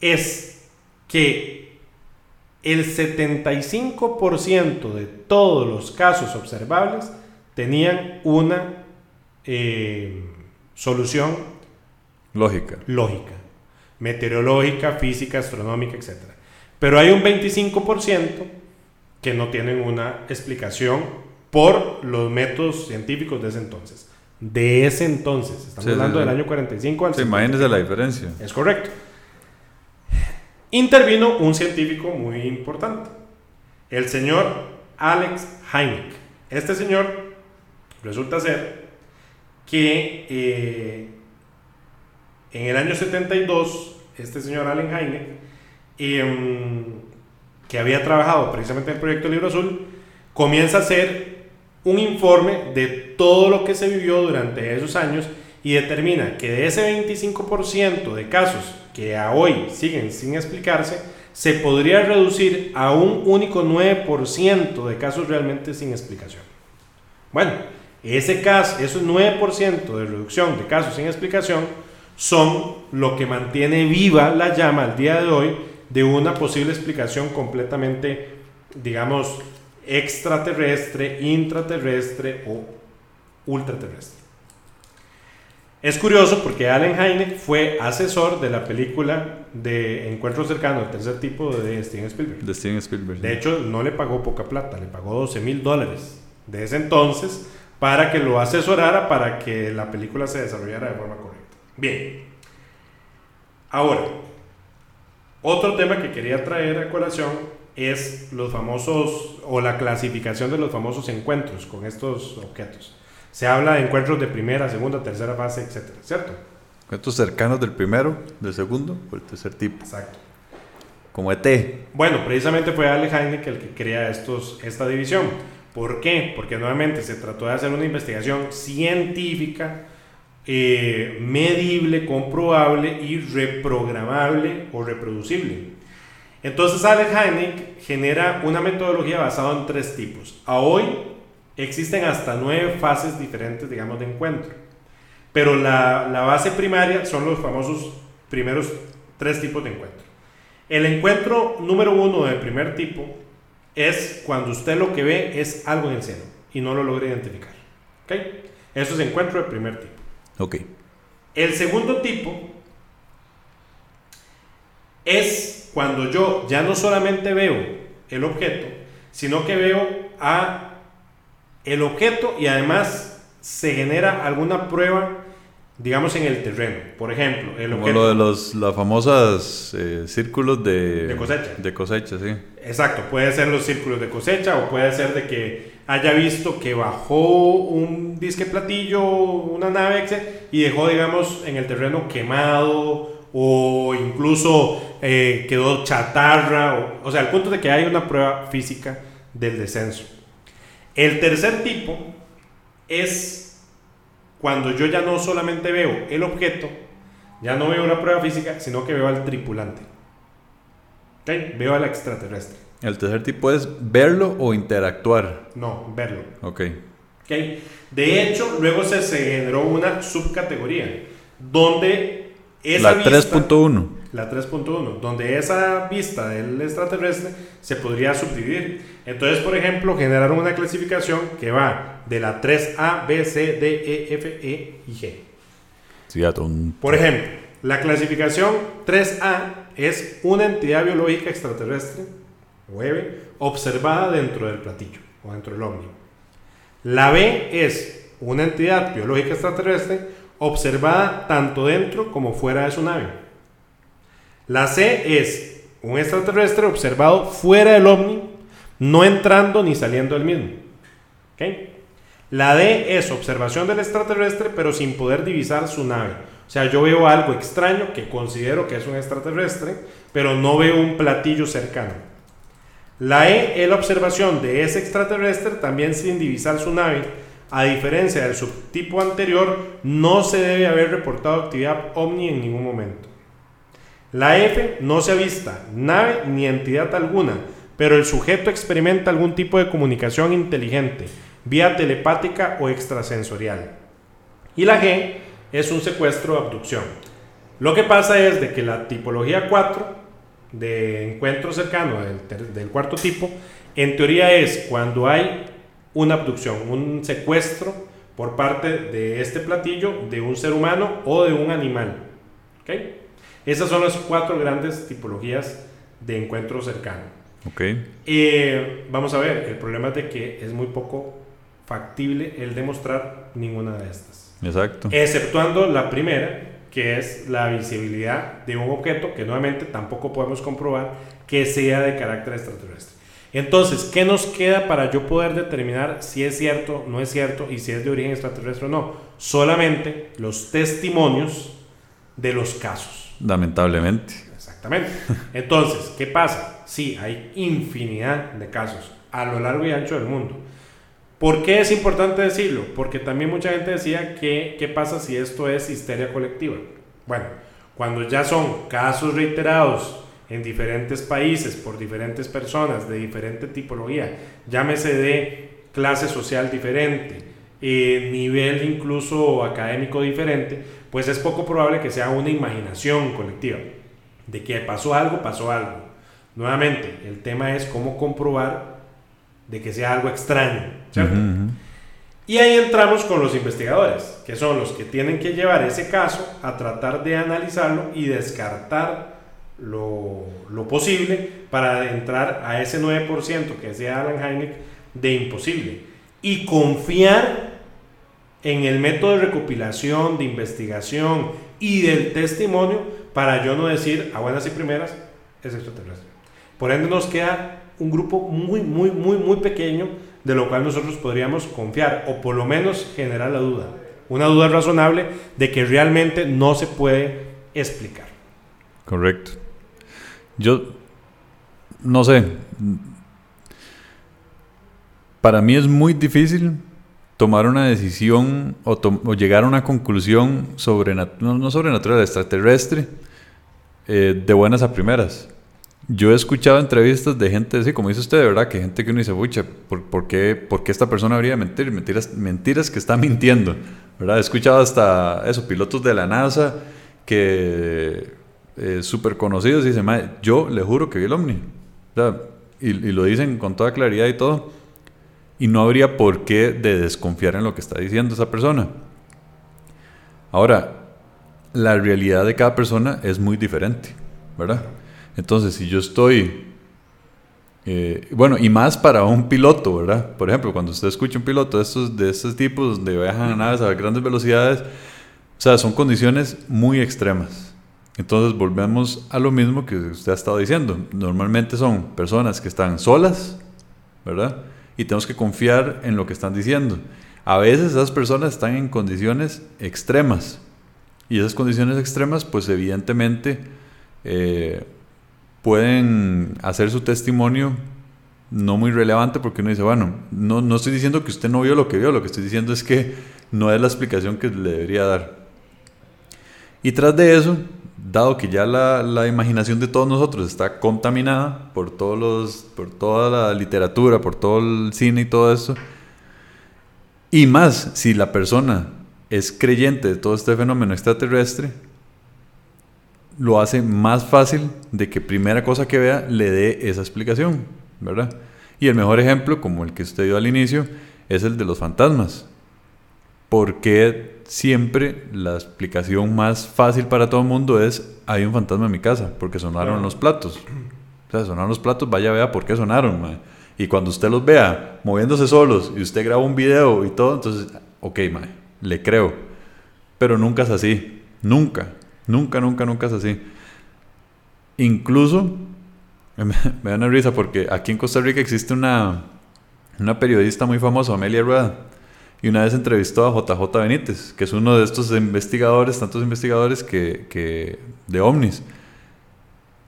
es que el 75% de todos los casos observables tenían una eh, solución lógica. lógica, meteorológica, física, astronómica, etc. Pero hay un 25% que no tienen una explicación por los métodos científicos de ese entonces. De ese entonces, estamos hablando del año 45 al sí, imagínense la diferencia. Es correcto intervino un científico muy importante, el señor Alex Hynek. Este señor resulta ser que eh, en el año 72, este señor Allen Hynek, em, que había trabajado precisamente en el proyecto Libro Azul, comienza a hacer un informe de todo lo que se vivió durante esos años y determina que de ese 25% de casos que a hoy siguen sin explicarse, se podría reducir a un único 9% de casos realmente sin explicación. Bueno, ese caso, esos 9% de reducción de casos sin explicación son lo que mantiene viva la llama al día de hoy de una posible explicación completamente, digamos, extraterrestre, intraterrestre o ultraterrestre. Es curioso porque Allen Hynek fue asesor de la película de Encuentro cercano, el tercer tipo de Steven Spielberg. De Steven Spielberg. De hecho, no le pagó poca plata, le pagó 12 mil dólares de ese entonces para que lo asesorara para que la película se desarrollara de forma correcta. Bien. Ahora, otro tema que quería traer a colación es los famosos o la clasificación de los famosos encuentros con estos objetos. Se habla de encuentros de primera, segunda, tercera fase, etcétera, ¿cierto? Encuentros cercanos del primero, del segundo o el tercer tipo. Exacto. Como ET. Bueno, precisamente fue Ale Heineck el que crea estos, esta división. ¿Por qué? Porque nuevamente se trató de hacer una investigación científica, eh, medible, comprobable y reprogramable o reproducible. Entonces Alex Heineck genera una metodología basada en tres tipos. A hoy existen hasta nueve fases diferentes, digamos, de encuentro. Pero la, la base primaria son los famosos primeros tres tipos de encuentro. El encuentro número uno del primer tipo es cuando usted lo que ve es algo en el seno y no lo logra identificar. ¿Ok? Eso es encuentro del primer tipo. Ok. El segundo tipo es cuando yo ya no solamente veo el objeto, sino que veo a el objeto y además se genera alguna prueba, digamos, en el terreno. Por ejemplo, el Como objeto... lo de los las famosas eh, círculos de, De cosecha. De cosecha, sí. Exacto, puede ser los círculos de cosecha o puede ser de que haya visto que bajó un disque platillo, una nave, etc., y dejó, digamos, en el terreno quemado o incluso eh, quedó chatarra. O, o sea, el punto de que hay una prueba física del descenso. El tercer tipo es cuando yo ya no solamente veo el objeto, ya no veo la prueba física, sino que veo al tripulante. Veo al extraterrestre. El tercer tipo es verlo o interactuar. No, verlo. Ok. ¿ok? De hecho, luego se, se generó una subcategoría donde esa La vista- 3.1. la 3.1, donde esa vista del extraterrestre se podría subdividir. Entonces, por ejemplo, generaron una clasificación que va de la 3A, B, C, D, E, F, E y G. Sí, Por ejemplo, la clasificación 3A es una entidad biológica extraterrestre, EVE, observada dentro del platillo o dentro del ovni. La B es una entidad biológica extraterrestre observada tanto dentro como fuera de su nave. La C es un extraterrestre observado fuera del ovni, no entrando ni saliendo del mismo. ¿Ok? La D es observación del extraterrestre, pero sin poder divisar su nave. O sea, yo veo algo extraño que considero que es un extraterrestre, pero no veo un platillo cercano. La E es la observación de ese extraterrestre también sin divisar su nave. A diferencia del subtipo anterior, no se debe haber reportado actividad ovni en ningún momento. La F no se avista nave ni entidad alguna, pero el sujeto experimenta algún tipo de comunicación inteligente, vía telepática o extrasensorial. Y la G es un secuestro o abducción. Lo que pasa es de que la tipología 4 de encuentro cercano del, del cuarto tipo, en teoría es cuando hay una abducción, un secuestro por parte de este platillo de un ser humano o de un animal. ¿Ok? Esas son las cuatro grandes tipologías de encuentro cercano. Ok. Eh, vamos a ver, el problema es de que es muy poco factible el demostrar ninguna de estas. Exacto. Exceptuando la primera, que es la visibilidad de un objeto que nuevamente tampoco podemos comprobar que sea de carácter extraterrestre. Entonces, ¿qué nos queda para yo poder determinar si es cierto, no es cierto y si es de origen extraterrestre o no? Solamente los testimonios de los casos. Lamentablemente. Exactamente. Entonces, ¿qué pasa? Sí, hay infinidad de casos a lo largo y ancho del mundo. ¿Por qué es importante decirlo? Porque también mucha gente decía que qué pasa si esto es histeria colectiva. Bueno, cuando ya son casos reiterados en diferentes países por diferentes personas de diferente tipología, llámese de clase social diferente, eh, nivel incluso académico diferente, pues es poco probable que sea una imaginación colectiva. De que pasó algo, pasó algo. Nuevamente, el tema es cómo comprobar de que sea algo extraño, ¿cierto? Y ahí entramos con los investigadores, que son los que tienen que llevar ese caso a tratar de analizarlo y descartar lo, lo posible para entrar a ese 9% que decía Alan Hynek de imposible. Y confiar en el método de recopilación, de investigación y del testimonio para yo no decir a buenas y primeras es extraterrestre. Por ende nos queda un grupo muy, muy, muy, muy pequeño de lo cual nosotros podríamos confiar o por lo menos generar la duda. Una duda razonable de que realmente no se puede explicar. Correcto. Yo no sé. Para mí es muy difícil tomar una decisión o, llegar a una conclusión sobre no, no sobrenatural, extraterrestre, eh, de buenas a primeras. Yo he escuchado entrevistas de gente así, como dice usted, de verdad, que gente que uno dice, pucha, ¿por, qué, ¿por, qué, esta persona habría de mentir? Mentiras, mentiras que está mintiendo, ¿verdad? He escuchado hasta eso, pilotos de la NASA que eh, súper conocidos dicen, yo le juro que vi el ovni. y, y, lo dicen con toda claridad y todo. Y no habría por qué de desconfiar en lo que está diciendo esa persona. Ahora, la realidad de cada persona es muy diferente, ¿verdad? Entonces, si yo estoy, eh, bueno, y más para un piloto, ¿verdad? Por ejemplo, cuando usted escucha un piloto de estos, de estos tipos, donde viajan a naves a grandes velocidades, o sea, son condiciones muy extremas. Entonces volvemos a lo mismo que usted ha estado diciendo. Normalmente son personas que están solas, ¿verdad? Y tenemos que confiar en lo que están diciendo. A veces esas personas están en condiciones extremas. Y esas condiciones extremas, pues evidentemente, eh, pueden hacer su testimonio no muy relevante porque uno dice, bueno, no, no estoy diciendo que usted no vio lo que vio, lo que estoy diciendo es que no es la explicación que le debería dar. Y tras de eso, dado que ya la, la, imaginación de todos nosotros está contaminada por, todos los, por toda la literatura, por todo el cine y todo eso, y más si la persona es creyente de todo este fenómeno extraterrestre, lo hace más fácil de que primera cosa que vea le dé esa explicación, ¿verdad? Y el mejor ejemplo, como el que usted dio al inicio, es el de los fantasmas. Porque siempre la explicación más fácil para todo el mundo es hay un fantasma en mi casa, porque sonaron los platos. O sea, sonaron los platos, vaya vea por qué sonaron, Y cuando usted los vea moviéndose solos y usted graba un video y todo, entonces, ok, mae, le creo. Pero nunca es así, nunca. Nunca, nunca, nunca es así. Incluso, <laughs> me, da una risa porque aquí en Costa Rica existe una, una periodista muy famosa, Amelia Rueda, y una vez entrevistó a JJ Benítez, que es uno de estos investigadores, tantos investigadores que, de ovnis.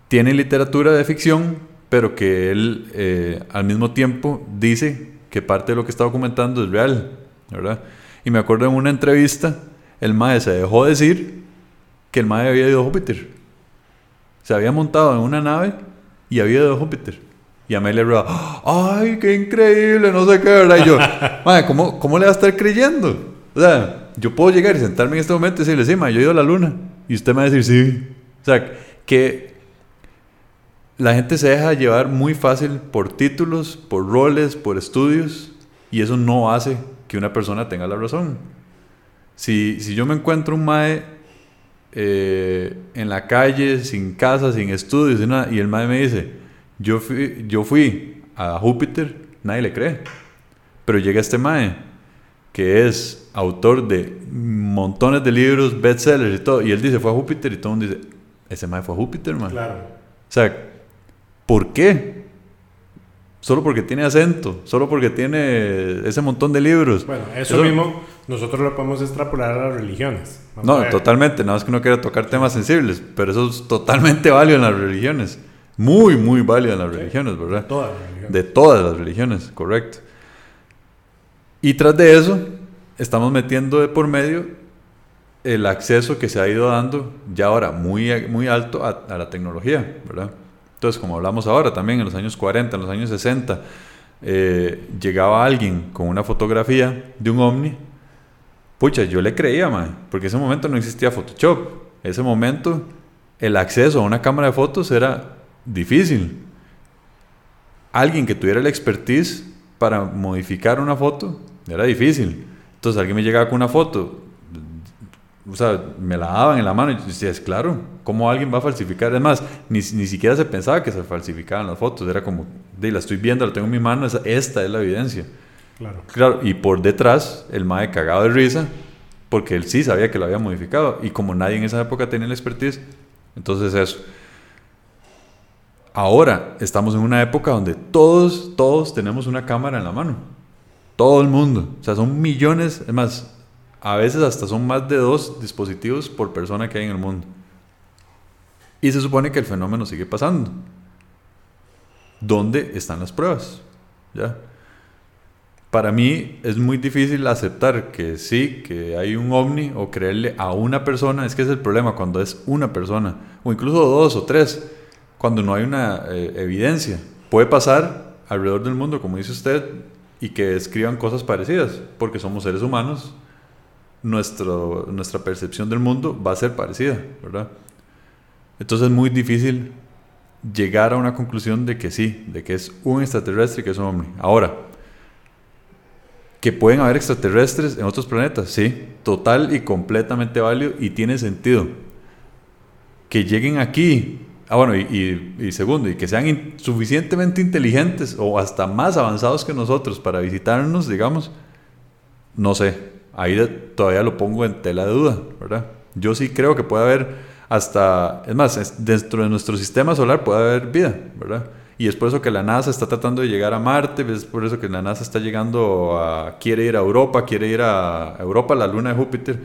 Tiene literatura de ficción, pero que él eh, al mismo tiempo dice que parte de lo que está documentando es real, ¿verdad? Y me acuerdo en una entrevista, el maestro se dejó decir que el mae había ido a Júpiter. Se había montado en una nave y había ido a Júpiter. Y Amelia Rueda, ¡ay, qué increíble! No sé qué, ¿verdad? Y yo, <laughs> mae, ¿cómo, ¿cómo le va a estar creyendo? O sea, yo puedo llegar y sentarme en este momento y decirle, sí, mae, yo he ido a la luna. Y usted me va a decir, sí. O sea, que la gente se deja llevar muy fácil por títulos, por roles, por estudios, y eso no hace que una persona tenga la razón. Si, si yo me encuentro un mae eh, en la calle, sin casa, sin estudios, y el mae me dice, yo fui, yo fui a Júpiter, nadie le cree. Pero llega este mae, que es autor de montones de libros, bestsellers y todo, y él dice, fue a Júpiter, y todo el mundo dice, ese mae fue a Júpiter, man. Claro. O sea, ¿por qué? Solo porque tiene acento, solo porque tiene ese montón de libros. Bueno, eso mismo nosotros lo podemos extrapolar a las religiones. no, totalmente. Nada más que no quiera tocar temas sensibles, pero eso es totalmente válido en las religiones. Muy, muy válido en las religiones, ¿verdad? De todas las religiones. De todas las religiones, correcto. Y tras de eso, estamos metiendo de por medio el acceso que se ha ido dando ya ahora muy, muy alto a, a la tecnología, ¿verdad? Entonces, como hablamos ahora también, en los años 40, en los años 60, eh, llegaba alguien con una fotografía de un ovni Pucha, yo le creía, man, porque en ese momento no existía Photoshop. En ese momento el acceso a una cámara de fotos era difícil. Alguien que tuviera la expertise para modificar una foto era difícil. Entonces alguien me llegaba con una foto, o sea, me la daban en la mano y yo decía, es claro, ¿cómo alguien va a falsificar? Además, ni, ni siquiera se pensaba que se falsificaban las fotos, era como, de la estoy viendo, la tengo en mi mano, esta es la evidencia. Claro. Claro, y por detrás, el mae cagado de risa, porque él sí sabía que lo había modificado, y como nadie en esa época tenía la expertise, entonces eso. Ahora estamos en una época donde todos, todos tenemos una cámara en la mano. Todo el mundo. O sea, son millones, es más, a veces hasta son más de dos dispositivos por persona que hay en el mundo. Y se supone que el fenómeno sigue pasando. ¿Dónde están las pruebas? ¿Ya? Para mí es muy difícil aceptar que sí, que hay un ovni o creerle a una persona. Es que es el problema cuando es una persona, o incluso dos o tres, cuando no hay una eh, evidencia. Puede pasar alrededor del mundo, como dice usted, y que escriban cosas parecidas, porque somos seres humanos. Nuestro, nuestra percepción del mundo va a ser parecida, ¿verdad? Entonces es muy difícil llegar a una conclusión de que sí, de que es un extraterrestre y que es un hombre. Ahora, que pueden haber extraterrestres en otros planetas, sí, total y completamente válido y tiene sentido. Que lleguen aquí, ah bueno, y, segundo, y que sean suficientemente inteligentes o hasta más avanzados que nosotros para visitarnos, digamos, no sé, ahí todavía lo pongo en tela de duda, ¿verdad? Yo sí creo que puede haber hasta, es más, dentro de nuestro sistema solar puede haber vida, ¿verdad? Y es por eso que la NASA está tratando de llegar a Marte, es por eso que la NASA está llegando a, quiere ir a Europa, quiere ir a Europa, a la luna de Júpiter,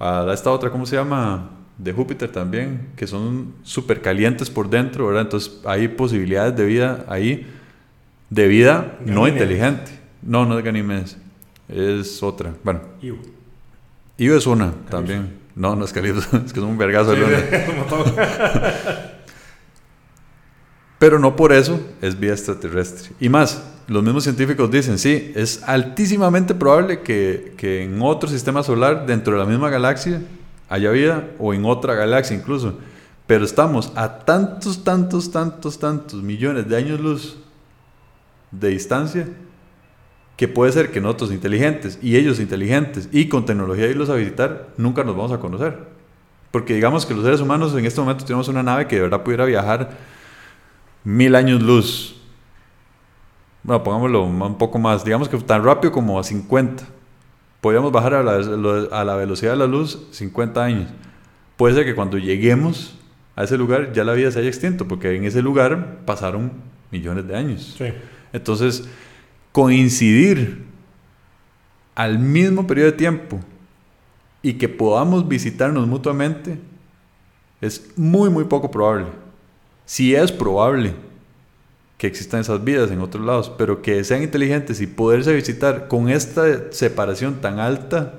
a esta otra, ¿cómo se llama? De Júpiter también, que son súper calientes por dentro, ¿verdad? Entonces hay posibilidades de vida ahí, de vida no inteligente. No, no es Ganímedes, es otra. Bueno. Iu. Iu es una también. No, no es Calipso, <laughs> es que es un vergazo de <laughs> <laughs> Pero no por eso es vida extraterrestre. Y más, los mismos científicos dicen, sí, es altísimamente probable que, que, en otro sistema solar, dentro de la misma galaxia, haya vida, o en otra galaxia incluso. Pero estamos a tantos, tantos, tantos, tantos millones de años luz de distancia que puede ser que nosotros inteligentes y ellos inteligentes y con tecnología irlos a visitar, nunca nos vamos a conocer. Porque digamos que los seres humanos en este momento tenemos una nave que de verdad pudiera viajar mil años luz. Bueno, pongámoslo un poco más, digamos que tan rápido como a 50. Podríamos bajar a la, a la velocidad de la luz 50 años. Puede ser que cuando lleguemos a ese lugar ya la vida se haya extinto, porque en ese lugar pasaron millones de años. Sí. Entonces, coincidir al mismo periodo de tiempo y que podamos visitarnos mutuamente es muy, muy poco probable. Si es probable que existan esas vidas en otros lados, pero que sean inteligentes y poderse visitar con esta separación tan alta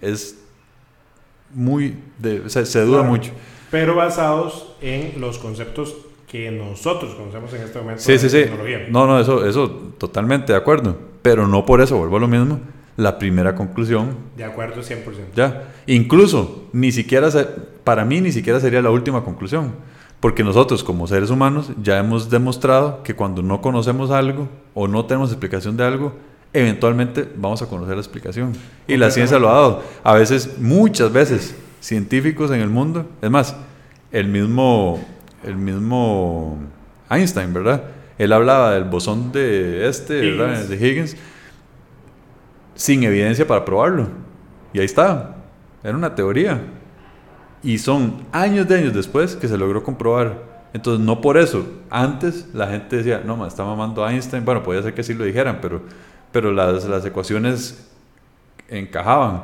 es muy, de, se duda mucho. Pero basados en los conceptos que nosotros conocemos en este momento sí, sí, sí. No, no, eso, eso totalmente de acuerdo. Pero no por eso, vuelvo a lo mismo. La primera conclusión. De acuerdo 100%. Ya. Incluso, ni siquiera, para mí, ni siquiera sería la última conclusión. Porque nosotros, como seres humanos, ya hemos demostrado que cuando no conocemos algo o no tenemos explicación de algo, eventualmente vamos a conocer la explicación. Y la ciencia lo ha dado. A veces, muchas veces, científicos en el mundo, es más, el mismo el mismo Einstein, ¿verdad? Él hablaba del bosón de este, ¿verdad? De Higgins, sin evidencia para probarlo. Y ahí está. Era una teoría. Y son años de años después que se logró comprobar. Entonces, no por eso. Antes la gente decía, no, está mamando Einstein. Bueno, podía ser que sí lo dijeran, pero, pero las, las ecuaciones encajaban.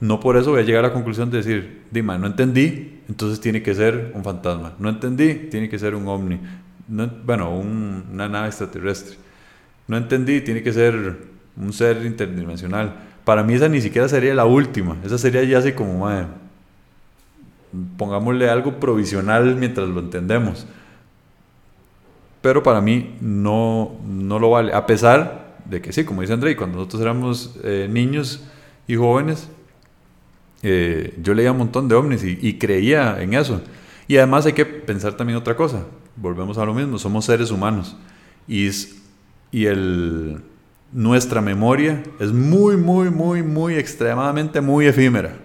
No por eso voy a llegar a la conclusión de decir, Dima, no entendí, entonces tiene que ser un fantasma. No entendí, tiene que ser un ovni. bueno, una nave extraterrestre. No entendí, tiene que ser un ser interdimensional. Para mí esa ni siquiera sería la última. Esa sería ya así como, madre, pongámosle algo provisional mientras lo entendemos. Pero para mí no, no lo vale. A pesar de que sí, como dice André, cuando nosotros éramos eh, niños y jóvenes, eh, yo leía un montón de ovnis y, creía en eso. Y además hay que pensar también otra cosa. Volvemos a lo mismo, somos seres humanos. Y y el, nuestra memoria es muy, muy, muy, muy, extremadamente muy efímera.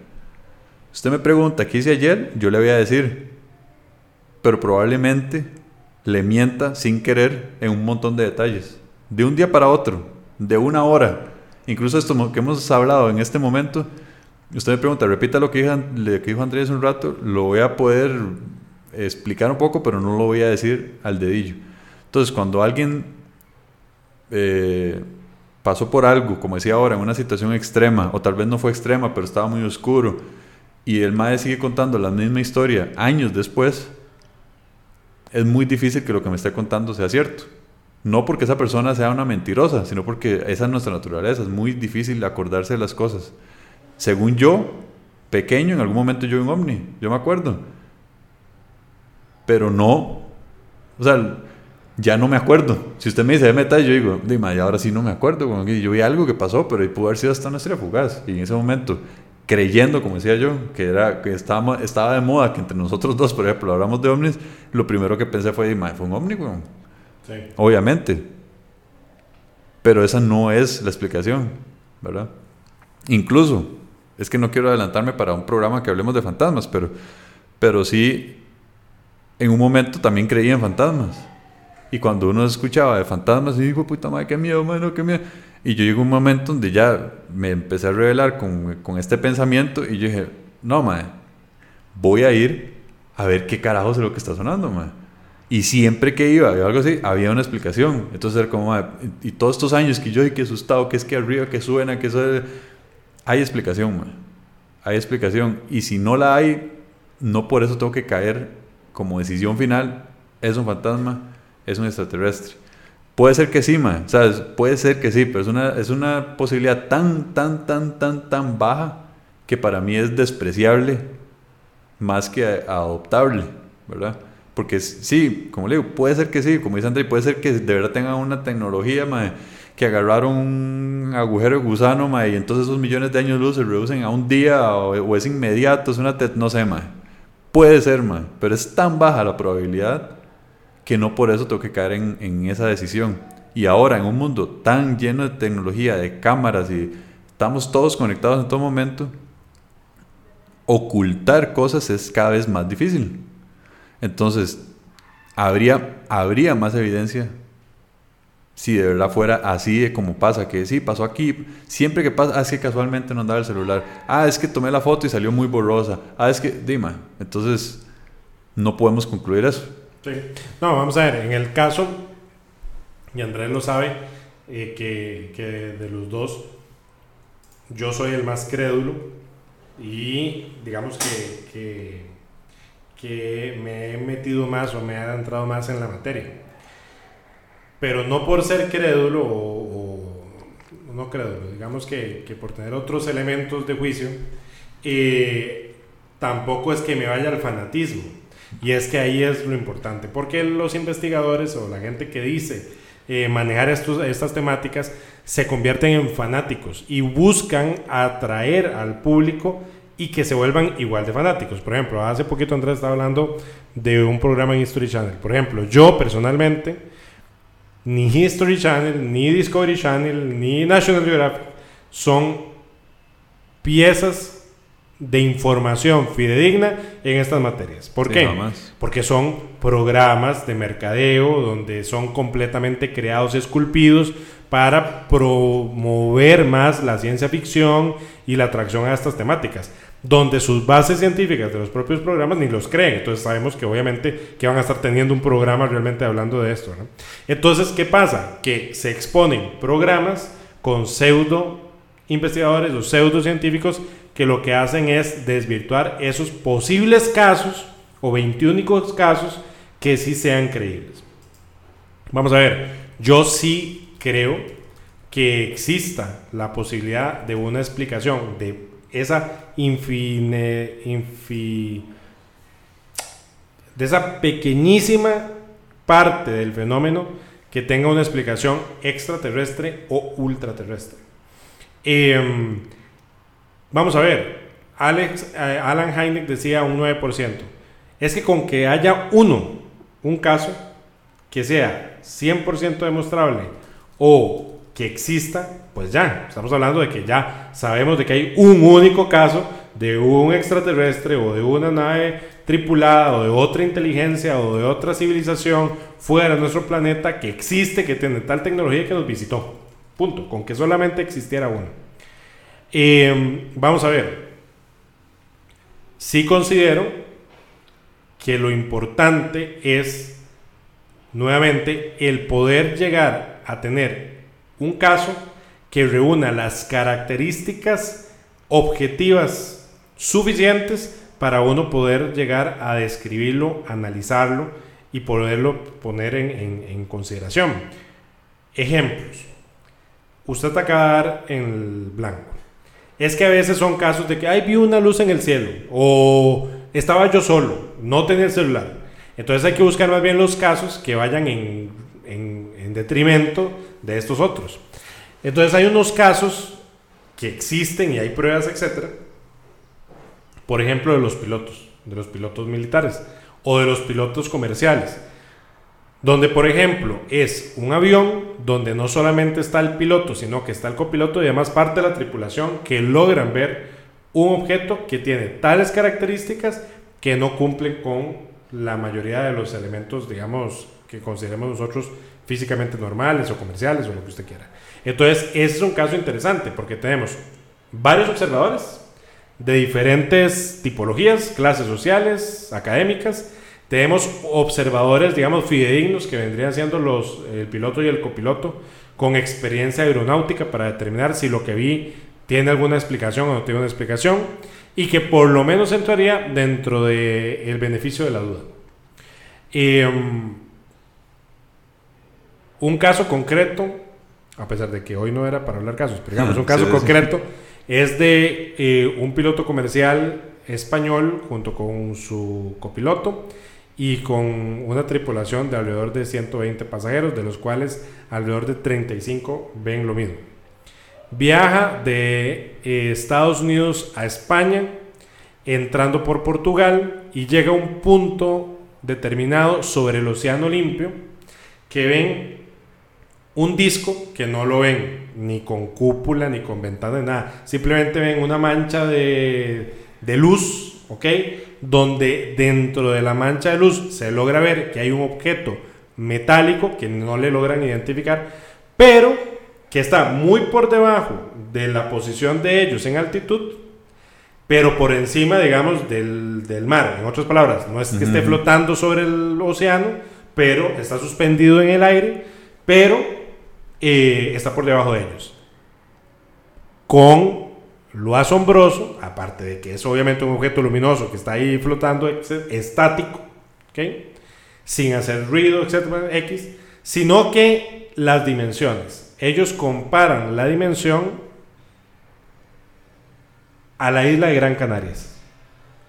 Usted me pregunta, ¿qué hice ayer? Yo le voy a decir, pero probablemente le mienta sin querer en un montón de detalles. De un día para otro, de una hora. Incluso esto que hemos hablado en este momento, usted me pregunta, repita lo que dijo, dijo Andrés un rato, lo voy a poder explicar un poco, pero no lo voy a decir al dedillo. Entonces, cuando alguien eh, pasó por algo, como decía ahora, en una situación extrema, o tal vez no fue extrema, pero estaba muy oscuro, y el mae sigue contando la misma historia años después, es muy difícil que lo que me esté contando sea cierto. No porque esa persona sea una mentirosa, sino porque esa es nuestra naturaleza, es muy difícil acordarse de las cosas. Según yo, pequeño, en algún momento yo vi un ovni, yo me acuerdo. Pero no, o sea, ya no me acuerdo. Si usted me dice de meta, yo digo, dime, ahora sí no me acuerdo. Yo vi algo que pasó, pero pudo haber sido hasta una estrella fugaz. Y en ese momento, creyendo, como decía yo, que, era, que estaba, estaba de moda, que entre nosotros dos, por ejemplo, hablamos de ovnis, lo primero que pensé fue, fue un ovni, Sí. Obviamente. Pero esa no es la explicación, ¿verdad? Incluso, es que no quiero adelantarme para un programa que hablemos de fantasmas, pero, pero sí, en un momento también creía en fantasmas y cuando uno escuchaba de fantasmas, y digo, puta madre, qué miedo, mano, qué miedo. Y yo llego a un momento donde ya me empecé a revelar con, con este pensamiento y yo dije, no, madre, voy a ir a ver qué carajo es lo que está sonando, madre. Y siempre que iba, algo así, había una explicación. Entonces era como, madre, y, todos estos años que yo, y que asustado, que es que arriba, que suena, que eso... Hay explicación, madre. Hay explicación. Y si no la hay, no por eso tengo que caer como decisión final, es un fantasma es un extraterrestre. Puede ser que sí, ma, ¿sabes? Puede ser que sí, pero es una, es una posibilidad tan, tan, tan, tan, tan baja que para mí es despreciable más que adoptable, ¿verdad? Porque sí, como le digo, puede ser que sí, como dice André, puede ser que de verdad tengan una tecnología, ma, que agarraron un agujero de gusano, ma, y entonces esos millones de años luz se reducen a un día o, es inmediato, es una, no sé. Puede ser, ma, pero es tan baja la probabilidad que no por eso tengo que caer en, esa decisión. Y ahora, en un mundo tan lleno de tecnología, de cámaras y estamos todos conectados en todo momento, ocultar cosas es cada vez más difícil. Entonces, habría, habría más evidencia si de verdad fuera así de como pasa, que sí, pasó aquí, siempre que pasa, ah, es que casualmente no andaba el celular, ah, es que tomé la foto y salió muy borrosa, ah, es que, dima, entonces no podemos concluir eso. Sí. No, vamos a ver, en el caso, y Andrés lo sabe, eh, que, que, de los dos, yo soy el más crédulo y digamos que, que, me he metido más o me he adentrado más en la materia. Pero no por ser crédulo o, no crédulo, digamos que, que, por tener otros elementos de juicio, eh, tampoco es que me vaya al fanatismo. Y es que ahí es lo importante, porque los investigadores o la gente que dice eh, manejar estos, estas temáticas se convierten en fanáticos y buscan atraer al público y que se vuelvan igual de fanáticos. Por ejemplo, hace poquito Andrés estaba hablando de un programa en History Channel. Por ejemplo, yo personalmente, ni History Channel, ni Discovery Channel, ni National Geographic son piezas de información fidedigna en estas materias. ¿Por qué? Porque son programas de mercadeo donde son completamente creados, esculpidos para promover más la ciencia ficción y la atracción a estas temáticas, donde sus bases científicas de los propios programas ni los creen. Entonces sabemos que obviamente que van a estar teniendo un programa realmente hablando de esto. Entonces, ¿qué pasa? Que se exponen programas con pseudo investigadores o pseudocientíficos que lo que hacen es desvirtuar esos posibles casos o 21 casos que sí sean creíbles. Vamos a ver, yo sí creo que exista la posibilidad de una explicación de esa infine, infi, de esa pequeñísima parte del fenómeno que tenga una explicación extraterrestre o ultraterrestre. Em, vamos a ver, Alex, eh, Alan Hynek decía un 9%. Es que con que haya uno, un caso, que sea 100% demostrable o que exista, pues ya, estamos hablando de que ya sabemos de que hay un único caso de un extraterrestre o de una nave tripulada o de otra inteligencia o de otra civilización fuera de nuestro planeta que existe, que tiene tal tecnología que nos visitó. Punto, con que solamente existiera uno. Em, vamos a ver, sí considero que lo importante es, nuevamente, el poder llegar a tener un caso que reúna las características objetivas suficientes para uno poder llegar a describirlo, analizarlo y poderlo poner en, consideración. Ejemplos. Usted acaba de dar en el blanco. Es que a veces son casos de que, ay, vi una luz en el cielo. O estaba yo solo, no tenía el celular. Entonces hay que buscar más bien los casos que vayan en, en detrimento de estos otros. Entonces hay unos casos que existen y hay pruebas, etcétera, por ejemplo, de los pilotos, de los pilotos militares o de los pilotos comerciales, donde, por ejemplo, es un avión donde no solamente está el piloto, sino que está el copiloto y además parte de la tripulación que logran ver un objeto que tiene tales características que no cumplen con la mayoría de los elementos, digamos, que consideremos nosotros físicamente normales o comerciales o lo que usted quiera. Entonces, ese es un caso interesante porque tenemos varios observadores de diferentes tipologías, clases sociales, académicas. Tenemos observadores, digamos, fidedignos que vendrían siendo los, el piloto y el copiloto con experiencia aeronáutica para determinar si lo que vi tiene alguna explicación o no tiene una explicación y que por lo menos entraría dentro del el beneficio de la duda. Em, un caso concreto, a pesar de que hoy no era para hablar casos, pero digamos, <laughs> un caso concreto es de eh, un piloto comercial español junto con su copiloto y con una tripulación de alrededor de 120 pasajeros, de los cuales alrededor de 35 ven lo mismo. Viaja de eh, Estados Unidos a España, entrando por Portugal y llega a un punto determinado sobre el Océano Limpio que ven un disco que no lo ven ni con cúpula ni con ventana ni nada. Simplemente ven una mancha de, de luz, ¿ok? Donde dentro de la mancha de luz se logra ver que hay un objeto metálico que no le logran identificar, pero que está muy por debajo de la posición de ellos en altitud, pero por encima, digamos, del, del mar. En otras palabras, no es que esté flotando sobre el océano, pero está suspendido en el aire, pero eh, está por debajo de ellos. Con lo asombroso, aparte de que es obviamente un objeto luminoso que está ahí flotando, estático, sin hacer ruido, etcétera, X, sino que las dimensiones. Ellos comparan la dimensión a la isla de Gran Canarias.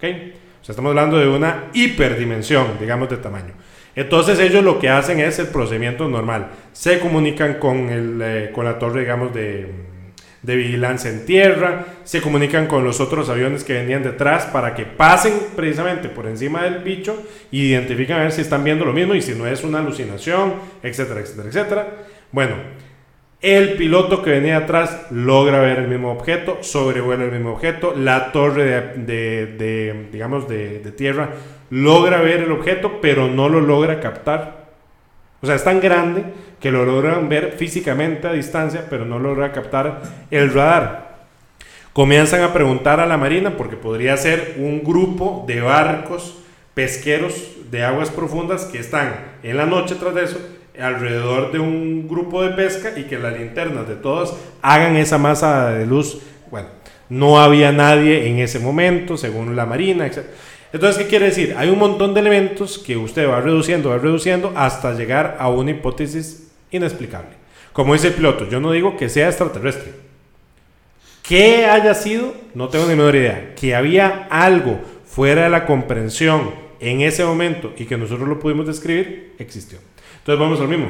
estamos hablando de una hiperdimensión, digamos, de tamaño. Entonces ellos lo que hacen es el procedimiento normal. Se comunican con, el, eh, con la torre, digamos, de, de, vigilancia en tierra, se comunican con los otros aviones que venían detrás para que pasen precisamente por encima del bicho y identifiquen a ver si están viendo lo mismo y si no es una alucinación, etcétera, etcétera, etcétera. Bueno, el piloto que venía atrás logra ver el mismo objeto, sobrevuela el mismo objeto, la torre de, de digamos, de, tierra logra ver el objeto, pero no lo logra captar. O sea, es tan grande que lo logran ver físicamente a distancia, pero no logra captar el radar. Comienzan a preguntar a la Marina, porque podría ser un grupo de barcos pesqueros de aguas profundas que están en la noche tras de eso alrededor de un grupo de pesca y que las linternas de todas hagan esa masa de luz. Bueno, no había nadie en ese momento, según la Marina, etc. Entonces, ¿qué quiere decir? Hay un montón de elementos que usted va reduciendo, va reduciendo hasta llegar a una hipótesis inexplicable. Como dice el piloto, yo no digo que sea extraterrestre. Que haya sido, no tengo ni menor idea. Que había algo fuera de la comprensión en ese momento y que nosotros lo pudimos describir, existió. Entonces vamos al mismo.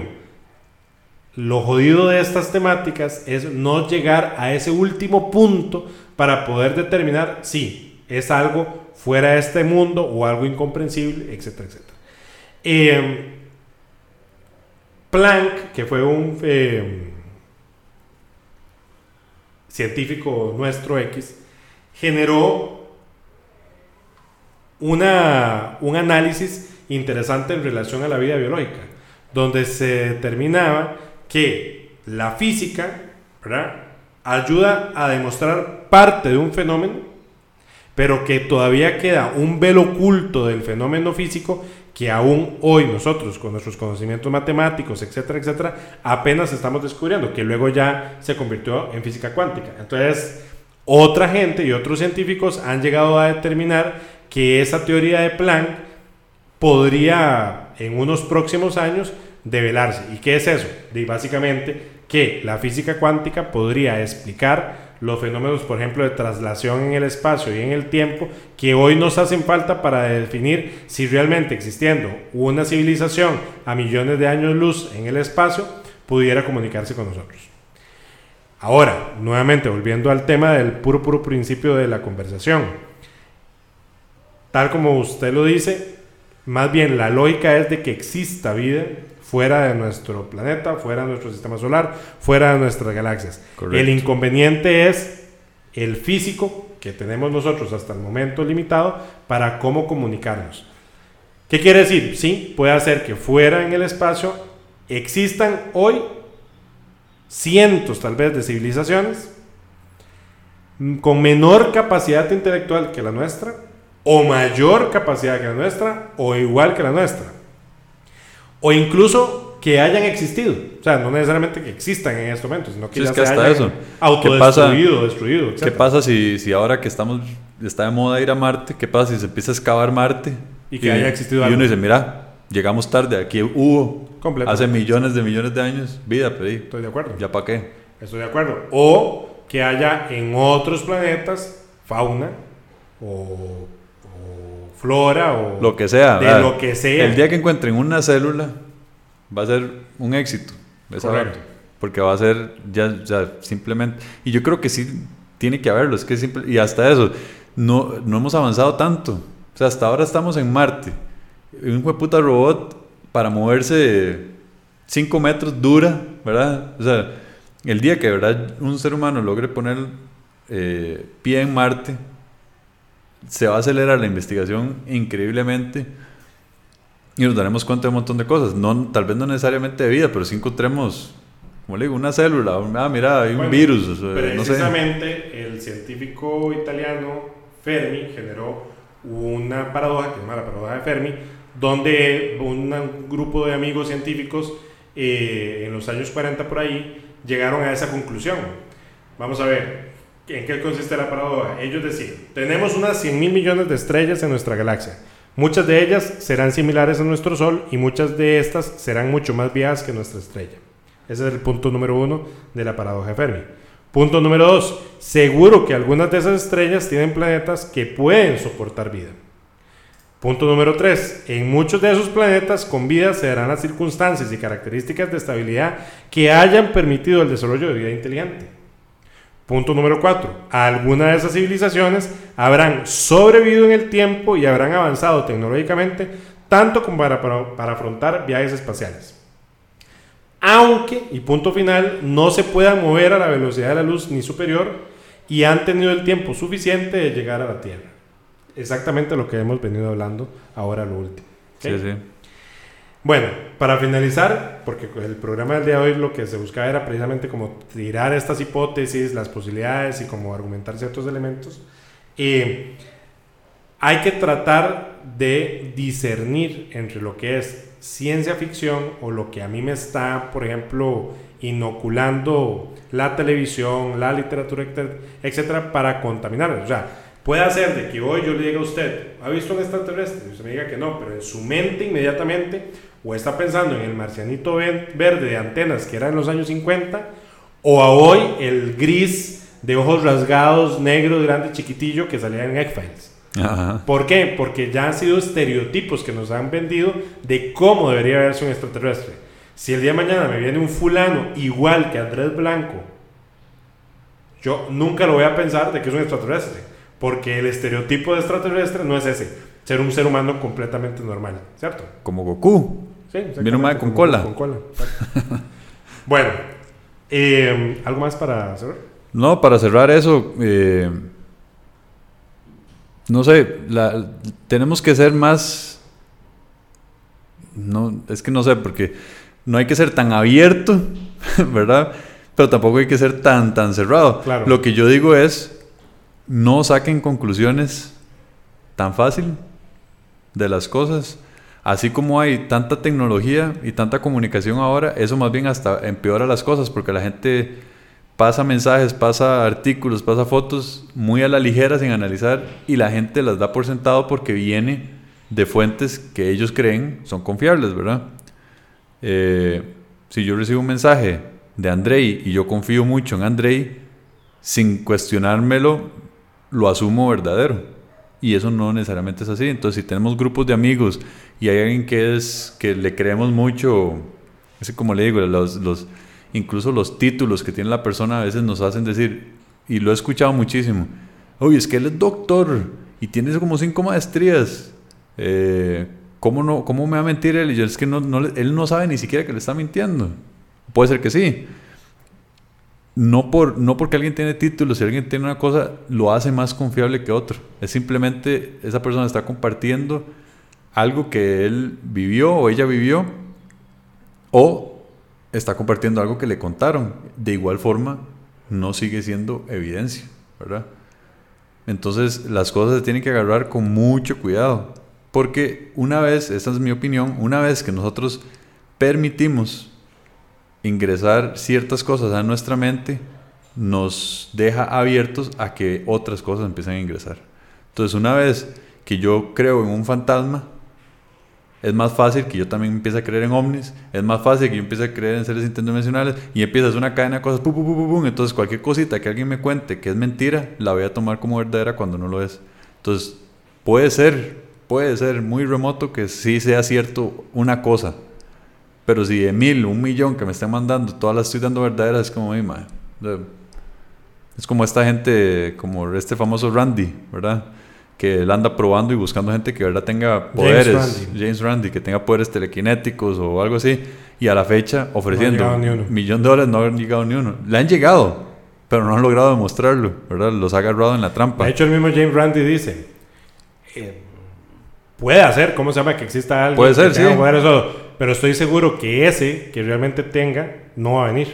Lo jodido de estas temáticas es no llegar a ese último punto para poder determinar si es algo fuera de este mundo o algo incomprensible, etcétera, etcétera. Em, Planck, que fue un, em, científico nuestro X, generó una, un análisis interesante en relación a la vida biológica, donde se determinaba que la física ayuda a demostrar parte de un fenómeno, pero que todavía queda un velo oculto del fenómeno físico que aún hoy nosotros, con nuestros conocimientos matemáticos, etcétera, etcétera, apenas estamos descubriendo, que luego ya se convirtió en física cuántica. Entonces, otra gente y otros científicos han llegado a determinar que esa teoría de Planck podría en unos próximos años develarse. ¿Y qué es eso? Básicamente que la física cuántica podría explicar los fenómenos, por ejemplo, de traslación en el espacio y en el tiempo, que hoy nos hacen falta para definir si realmente existiendo una civilización a millones de años luz en el espacio, pudiera comunicarse con nosotros. Ahora, nuevamente, volviendo al tema del puro, puro principio de la conversación. Tal como usted lo dice, más bien la lógica es de que exista vida fuera de nuestro planeta, fuera de nuestro sistema solar, fuera de nuestras galaxias. El inconveniente es el físico que tenemos nosotros hasta el momento limitado para cómo comunicarnos. ¿Qué quiere decir? Sí, puede hacer que fuera en el espacio existan hoy cientos tal vez de civilizaciones con menor capacidad intelectual que la nuestra, o mayor capacidad que la nuestra, o igual que la nuestra o incluso que hayan existido. O sea, no necesariamente que existan en este momento, sino que ya es que se hasta eso. autodestruido, destruido. ¿Qué pasa si, si ahora que estamos está de moda ir a Marte, qué pasa si se empieza a excavar Marte y que haya existido y algo? uno dice, mira, llegamos tarde, aquí hubo hace millones de millones de años vida, pero Estoy de acuerdo. ¿Ya para qué? Estoy de acuerdo. O que haya en otros planetas fauna o flora o lo que sea. De lo que sea. El día que encuentren una célula va a ser un éxito. Correcto. Porque va a ser ya, ya, simplemente... Y yo creo que sí tiene que haberlo. Es que simple, y hasta eso, no, no hemos avanzado tanto. O sea, hasta ahora estamos en Marte. Un puta robot para moverse 5 metros dura, ¿verdad? O sea, el día que verdad un ser humano logre poner eh, pie en Marte, se va a acelerar la investigación increíblemente y nos daremos cuenta de un montón de cosas. No, tal vez no necesariamente de vida, pero sí encontremos, como le digo, una célula. Ah, mira, hay un virus. precisamente el científico italiano Fermi generó una paradoja, que se llama la paradoja de Fermi, donde un grupo de amigos científicos eh, en los años 40 por ahí llegaron a esa conclusión. Vamos a ver, ¿En qué consiste la paradoja? Ellos decían, tenemos unas 100 mil millones de estrellas en nuestra galaxia. Muchas de ellas serán similares a nuestro Sol y muchas de estas serán mucho más viejas que nuestra estrella. Ese es el punto número uno de la paradoja de Fermi. Punto número dos, seguro que algunas de esas estrellas tienen planetas que pueden soportar vida. Punto número tres, en muchos de esos planetas con vida se darán las circunstancias y características de estabilidad que hayan permitido el desarrollo de vida inteligente. Punto número 4. Algunas de esas civilizaciones habrán sobrevivido en el tiempo y habrán avanzado tecnológicamente tanto como para, para, afrontar viajes espaciales. Aunque, y punto final, no se puedan mover a la velocidad de la luz ni superior y han tenido el tiempo suficiente de llegar a la Tierra. Exactamente lo que hemos venido hablando ahora lo último. Sí, sí. Bueno, para finalizar, porque el programa del día de hoy lo que se buscaba era precisamente como tirar estas hipótesis, las posibilidades y como argumentar ciertos elementos, hay que tratar de discernir entre lo que es ciencia ficción o lo que a mí me está, por ejemplo, inoculando la televisión, la literatura, etcétera, para contaminar. O sea, puede hacer de que hoy yo le diga a usted, ¿ha visto un extraterrestre? Y usted me diga que no, pero en su mente inmediatamente o está pensando en el marcianito verde de antenas que era en los años 50, o a hoy el gris de ojos rasgados, negro, grande, chiquitillo que salía en X-Files. ¿Por qué? Porque ya han sido estereotipos que nos han vendido de cómo debería verse un extraterrestre. Si el día de mañana me viene un fulano igual que Andrés Blanco, yo nunca lo voy a pensar de que es un extraterrestre, porque el estereotipo de extraterrestre no es ese, ser un ser humano completamente normal, ¿cierto? Como Goku. Sí, Viene un con cola. Con cola. <laughs> bueno, eh, ¿algo más para cerrar? No, para cerrar eso, eh, no sé, la, tenemos que ser más, no, es que no sé, porque no hay que ser tan abierto, <laughs> ¿verdad? Pero tampoco hay que ser tan, tan cerrado. Claro. Lo que yo digo es, no saquen conclusiones tan fácil de las cosas. Así como hay tanta tecnología y tanta comunicación ahora, eso más bien hasta empeora las cosas porque la gente pasa mensajes, pasa artículos, pasa fotos muy a la ligera sin analizar y la gente las da por sentado porque viene de fuentes que ellos creen son confiables, ¿verdad? Eh, si yo recibo un mensaje de Andrei y yo confío mucho en Andrei, sin cuestionármelo, lo asumo verdadero. Y eso no necesariamente es así. Entonces, si tenemos grupos de amigos y hay alguien que es que le creemos mucho, es como le digo, los, los, incluso los títulos que tiene la persona a veces nos hacen decir, y lo he escuchado muchísimo, oye, es que él es doctor y tiene como cinco maestrías. Eh, ¿cómo, no, ¿Cómo me va a mentir él? Y yo, es que no, no, él no sabe ni siquiera que le está mintiendo. Puede ser que sí. No, por, no porque alguien tiene títulos, si alguien tiene una cosa, lo hace más confiable que otro. Es simplemente esa persona está compartiendo algo que él vivió o ella vivió, o está compartiendo algo que le contaron. De igual forma, no sigue siendo evidencia, ¿verdad? Entonces las cosas se tienen que agarrar con mucho cuidado. Porque una vez, esta es mi opinión, una vez que nosotros permitimos ingresar ciertas cosas a nuestra mente, nos deja abiertos a que otras cosas empiecen a ingresar. Entonces, una vez que yo creo en un fantasma, es más fácil que yo también empiece a creer en ovnis, es más fácil que yo empiece a creer en seres interdimensionales y empiezas una cadena de cosas, pum, pum, pum, pum, entonces cualquier cosita que alguien me cuente que es mentira, la voy a tomar como verdadera cuando no lo es. Entonces, puede ser, puede ser muy remoto que sí sea cierto una cosa, pero si de mil, un millón que me estén mandando, todas las estoy dando verdaderas, es como mi madre. Es como esta gente, como este famoso Randy, ¿verdad? Que él anda probando y buscando gente que verdad tenga poderes. James Randi. James Randy, que tenga poderes telequinéticos o algo así. Y a la fecha ofreciendo uno. un millón de dólares no han llegado ni uno. Le han llegado, pero no han logrado demostrarlo, ¿verdad? Los ha agarrado en la trampa. De hecho, el mismo James Randi dice: eh, Puede hacer, ¿cómo se llama? Que exista algo. Puede ser, que tenga sí. poderes, o- pero estoy seguro que ese que realmente tenga no va a venir.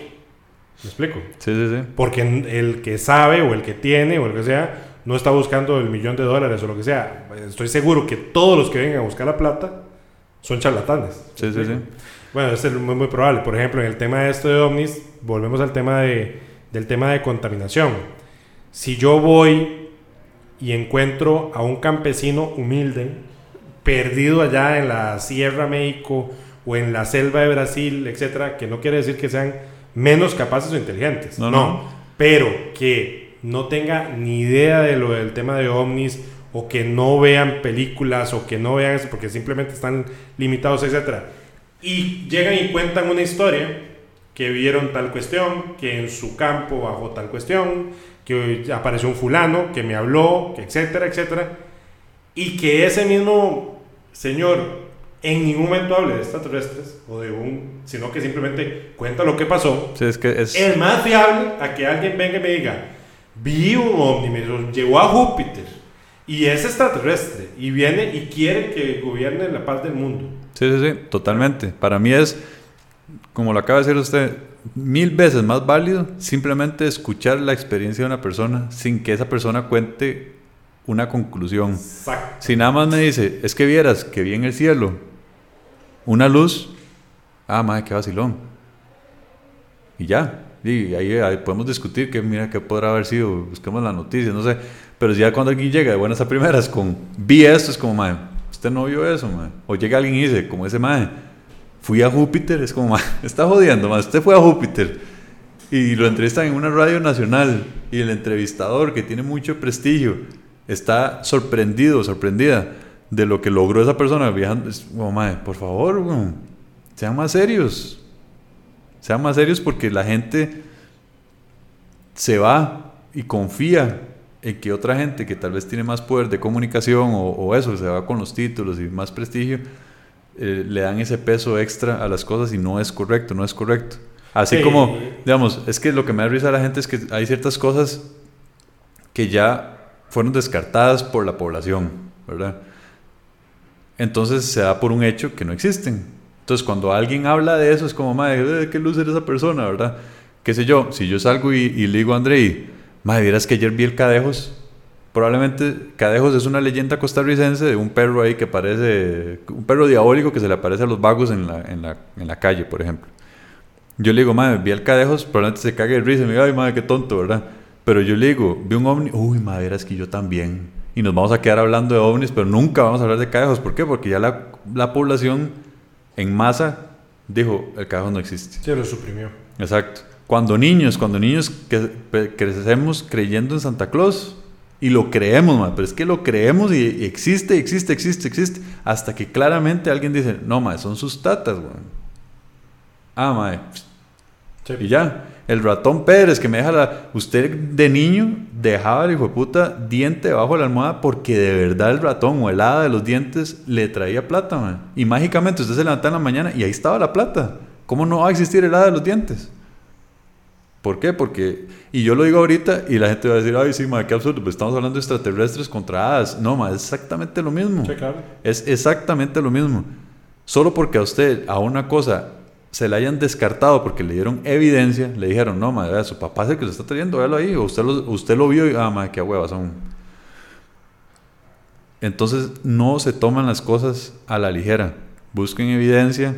¿Me explico? Sí, sí, sí. Porque el que sabe o el que tiene o el que sea no está buscando el millón de dólares o lo que sea. Estoy seguro que todos los que vengan a buscar la plata son charlatanes. Sí, sí, sí. Bueno, eso es muy, muy probable. Por ejemplo, en el tema de esto de ovnis, volvemos al tema de, del tema de contaminación. Si yo voy y encuentro a un campesino humilde, perdido allá en la Sierra México o en la selva de Brasil, etcétera, que no quiere decir que sean menos capaces o inteligentes. No, No, no. pero que no tenga ni idea de lo del tema de ovnis o que no vean películas o que no vean eso porque simplemente están limitados, etcétera. Y llegan y cuentan una historia que vieron tal cuestión, que en su campo bajó tal cuestión, que apareció un fulano, que me habló, que etcétera, etcétera. Y que ese mismo señor en ningún momento hable de extraterrestres o de un, sino que simplemente cuenta lo que pasó. Sí, es que es... Es más fiable a que alguien venga y me diga, vi un ovni, me llevó a Júpiter y es extraterrestre y viene y quiere que gobierne la paz del mundo. Sí, sí, sí, totalmente. Para mí es, como lo acaba de decir usted, mil veces más válido simplemente escuchar la experiencia de una persona sin que esa persona cuente una conclusión. Exacto. Si nada más me dice, es que vieras que vi en el cielo una luz, ah, madre, qué vacilón. Y ya, y ahí, ahí podemos discutir que mira qué podrá haber sido, busquemos la noticia, no sé. Pero ya cuando alguien llega de buenas a primeras con, vi esto, es como, madre, usted no vio eso, madre. O llega alguien y dice, como ese madre, fui a Júpiter, es como, <laughs> madre, está jodiendo, madre, usted fue a Júpiter. Y lo entrevistan en una radio nacional y el entrevistador, que tiene mucho prestigio, está sorprendido, sorprendida de lo que logró esa persona viajando. Es como, madre, por favor, sean más serios. Sean más serios porque la gente se va y confía en que otra gente que tal vez tiene más poder de comunicación o, o eso, se va con los títulos y más prestigio, eh, le dan ese peso extra a las cosas y no es correcto, no es correcto. Así Sí. como, digamos, es que lo que me da risa a la gente es que hay ciertas cosas que ya fueron descartadas por la población, ¿verdad? Entonces se da por un hecho que no existen. Entonces cuando alguien habla de eso es como, madre, qué luz era esa persona, ¿verdad? Qué sé yo, si yo salgo y, y le digo a Andrei, madre, vieras que ayer vi el Cadejos. Probablemente Cadejos es una leyenda costarricense de un perro ahí que parece, un perro diabólico que se le aparece a los vagos en la, calle, por ejemplo. Yo le digo, madre, vi al Cadejos, probablemente se cague de risa y me diga, ay, madre, qué tonto, ¿verdad? Pero yo le digo, vi un ovni, uy, madre, verás que yo también. Y nos vamos a quedar hablando de ovnis, pero nunca vamos a hablar de Cadejos. ¿Por qué? Porque ya la, la población en masa dijo, el Cadejos no existe. Se lo suprimió. Exacto. Cuando niños, cuando niños que, crecemos creyendo en Santa Claus y lo creemos, ma, pero es que lo creemos y, y existe, existe, existe, existe, hasta que claramente alguien dice, no, ma, son sus tatas, weón. Ah, ma, Sí. y ya. El ratón Pérez que me deja la... Usted de niño dejaba el hijo de puta diente debajo de la almohada porque de verdad el ratón o el hada de los dientes le traía plata, man. Y mágicamente usted se levantaba en la mañana y ahí estaba la plata. ¿Cómo no va a existir el hada de los dientes? ¿Por qué? Porque... Y yo lo digo ahorita y la gente va a decir, ay, sí, ma, qué absurdo. Pues estamos hablando de extraterrestres contra hadas. No, ma, es exactamente lo mismo. Sí, claro. Es exactamente lo mismo. Solo porque a usted, a una cosa, se la hayan descartado porque le dieron evidencia, le dijeron, no, madre, su papá es el que lo está trayendo, véalo ahí, o usted lo, usted lo vio y, ah, madre, qué huevas son. Entonces, no se toman las cosas a la ligera. Busquen evidencia.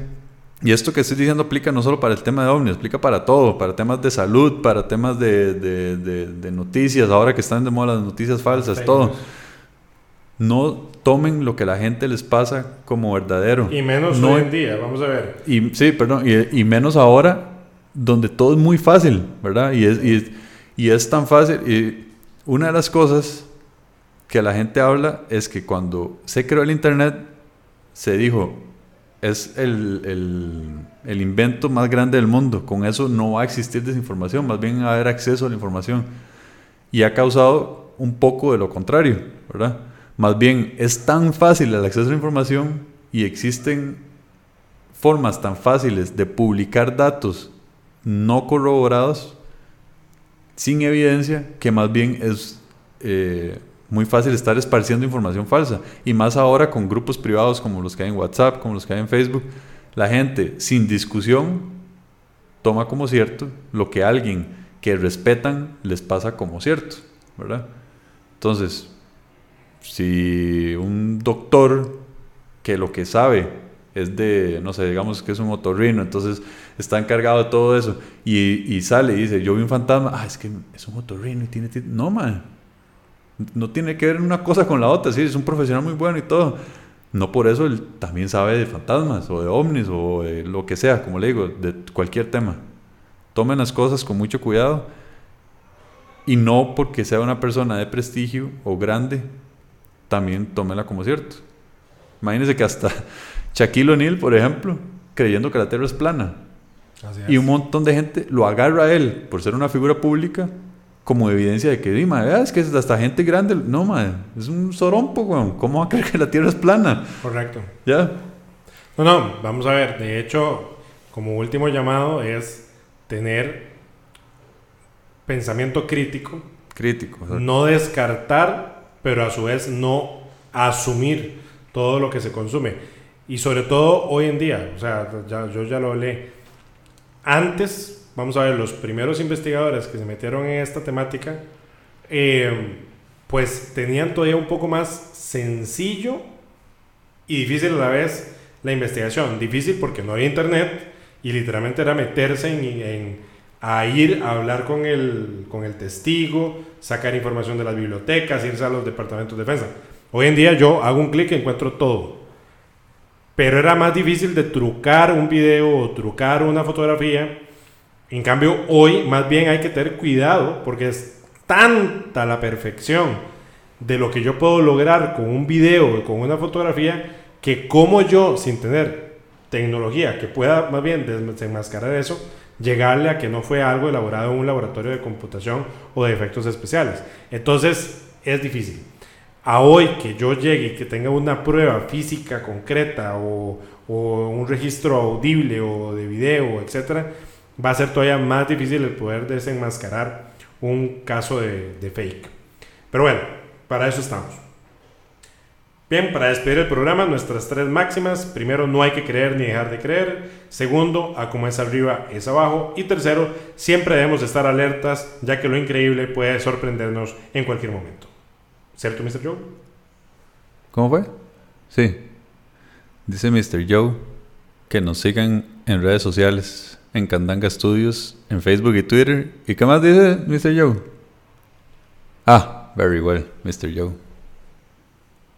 Y esto que estoy diciendo aplica no solo para el tema de ovnis, aplica para todo, para temas de salud, para temas de, de- de- de noticias, ahora que están de moda las noticias falsas, todo. No tomen lo que la gente les pasa como verdadero. Y menos No- hoy en día, vamos a ver. Y, sí, perdón, y, y menos ahora, donde todo es muy fácil, ¿verdad? Y es, y, y es tan fácil. Y una de las cosas que la gente habla es que cuando se creó el Internet, se dijo, es el, el- el invento más grande del mundo. Con eso no va a existir desinformación, más bien va a haber acceso a la información. Y ha causado un poco de lo contrario, ¿verdad? Más bien es tan fácil el acceso a la información y existen formas tan fáciles de publicar datos no corroborados sin evidencia que más bien es eh, muy fácil estar esparciendo información falsa. Y más ahora con grupos privados como los que hay en WhatsApp, como los que hay en Facebook, la gente sin discusión toma como cierto lo que alguien que respetan les pasa como cierto, ¿verdad? Entonces, si un doctor que lo que sabe es de, no sé, digamos que es un otorrino, entonces está encargado de todo eso y, y sale y dice, yo vi un fantasma, ah, es que es un otorrino y tiene... ti-". No, man, no tiene que ver una cosa con la otra, sí, es un profesional muy bueno y todo. No por eso él también sabe de fantasmas o de ovnis o de lo que sea, como le digo, de cualquier tema. Tomen las cosas con mucho cuidado y no porque sea una persona de prestigio o grande, también tómela como cierto. Imagínense que hasta <laughs> Shaquille O'Neal, por ejemplo, creyendo que la Tierra es plana, Así y es. un montón de gente lo agarra a él por ser una figura pública como evidencia de que, "Di, ma, vea, es que hasta gente grande, no, ma, es un sorompo, weón. ¿Cómo va a creer que la Tierra es plana? Correcto. ¿Ya? No, no, vamos a ver. De hecho, como último llamado es tener pensamiento crítico, Crítico. no descartar, pero a su vez no asumir todo lo que se consume. Y sobre todo hoy en día, o sea, ya- yo ya lo hablé. Antes, vamos a ver, los primeros investigadores que se metieron en esta temática, eh, pues tenían todavía un poco más sencillo y difícil a la vez la investigación. Difícil porque no había internet y literalmente era meterse en, en- a ir a hablar con el, con el testigo, sacar información de las bibliotecas, irse a los departamentos de defensa. Hoy en día yo hago un clic y encuentro todo. Pero era más difícil de trucar un video o trucar una fotografía. En cambio, hoy más bien hay que tener cuidado porque es tanta la perfección de lo que yo puedo lograr con un video o con una fotografía que como yo, sin tener tecnología que pueda más bien desenmascarar eso, llegarle a que no fue algo elaborado en un laboratorio de computación o de efectos especiales. Entonces, es difícil. A hoy que yo llegue y que tenga una prueba física concreta o, un registro audible o de video, etcétera, va a ser todavía más difícil el poder desenmascarar un caso de fake. Pero bueno, para eso estamos. Bien, para despedir el programa, nuestras tres máximas. Primero, no hay que creer ni dejar de creer. Segundo, a como es arriba es abajo. Y tercero, siempre debemos estar alertas, ya que lo increíble puede sorprendernos en cualquier momento. ¿Cierto, Mr. Joe? ¿Cómo fue? Sí. Dice Mr. Joe que nos sigan en redes sociales, en Candanga Studios, en Facebook y Twitter. ¿Y qué más dice Mr. Joe? Ah, very well, Mr. Joe.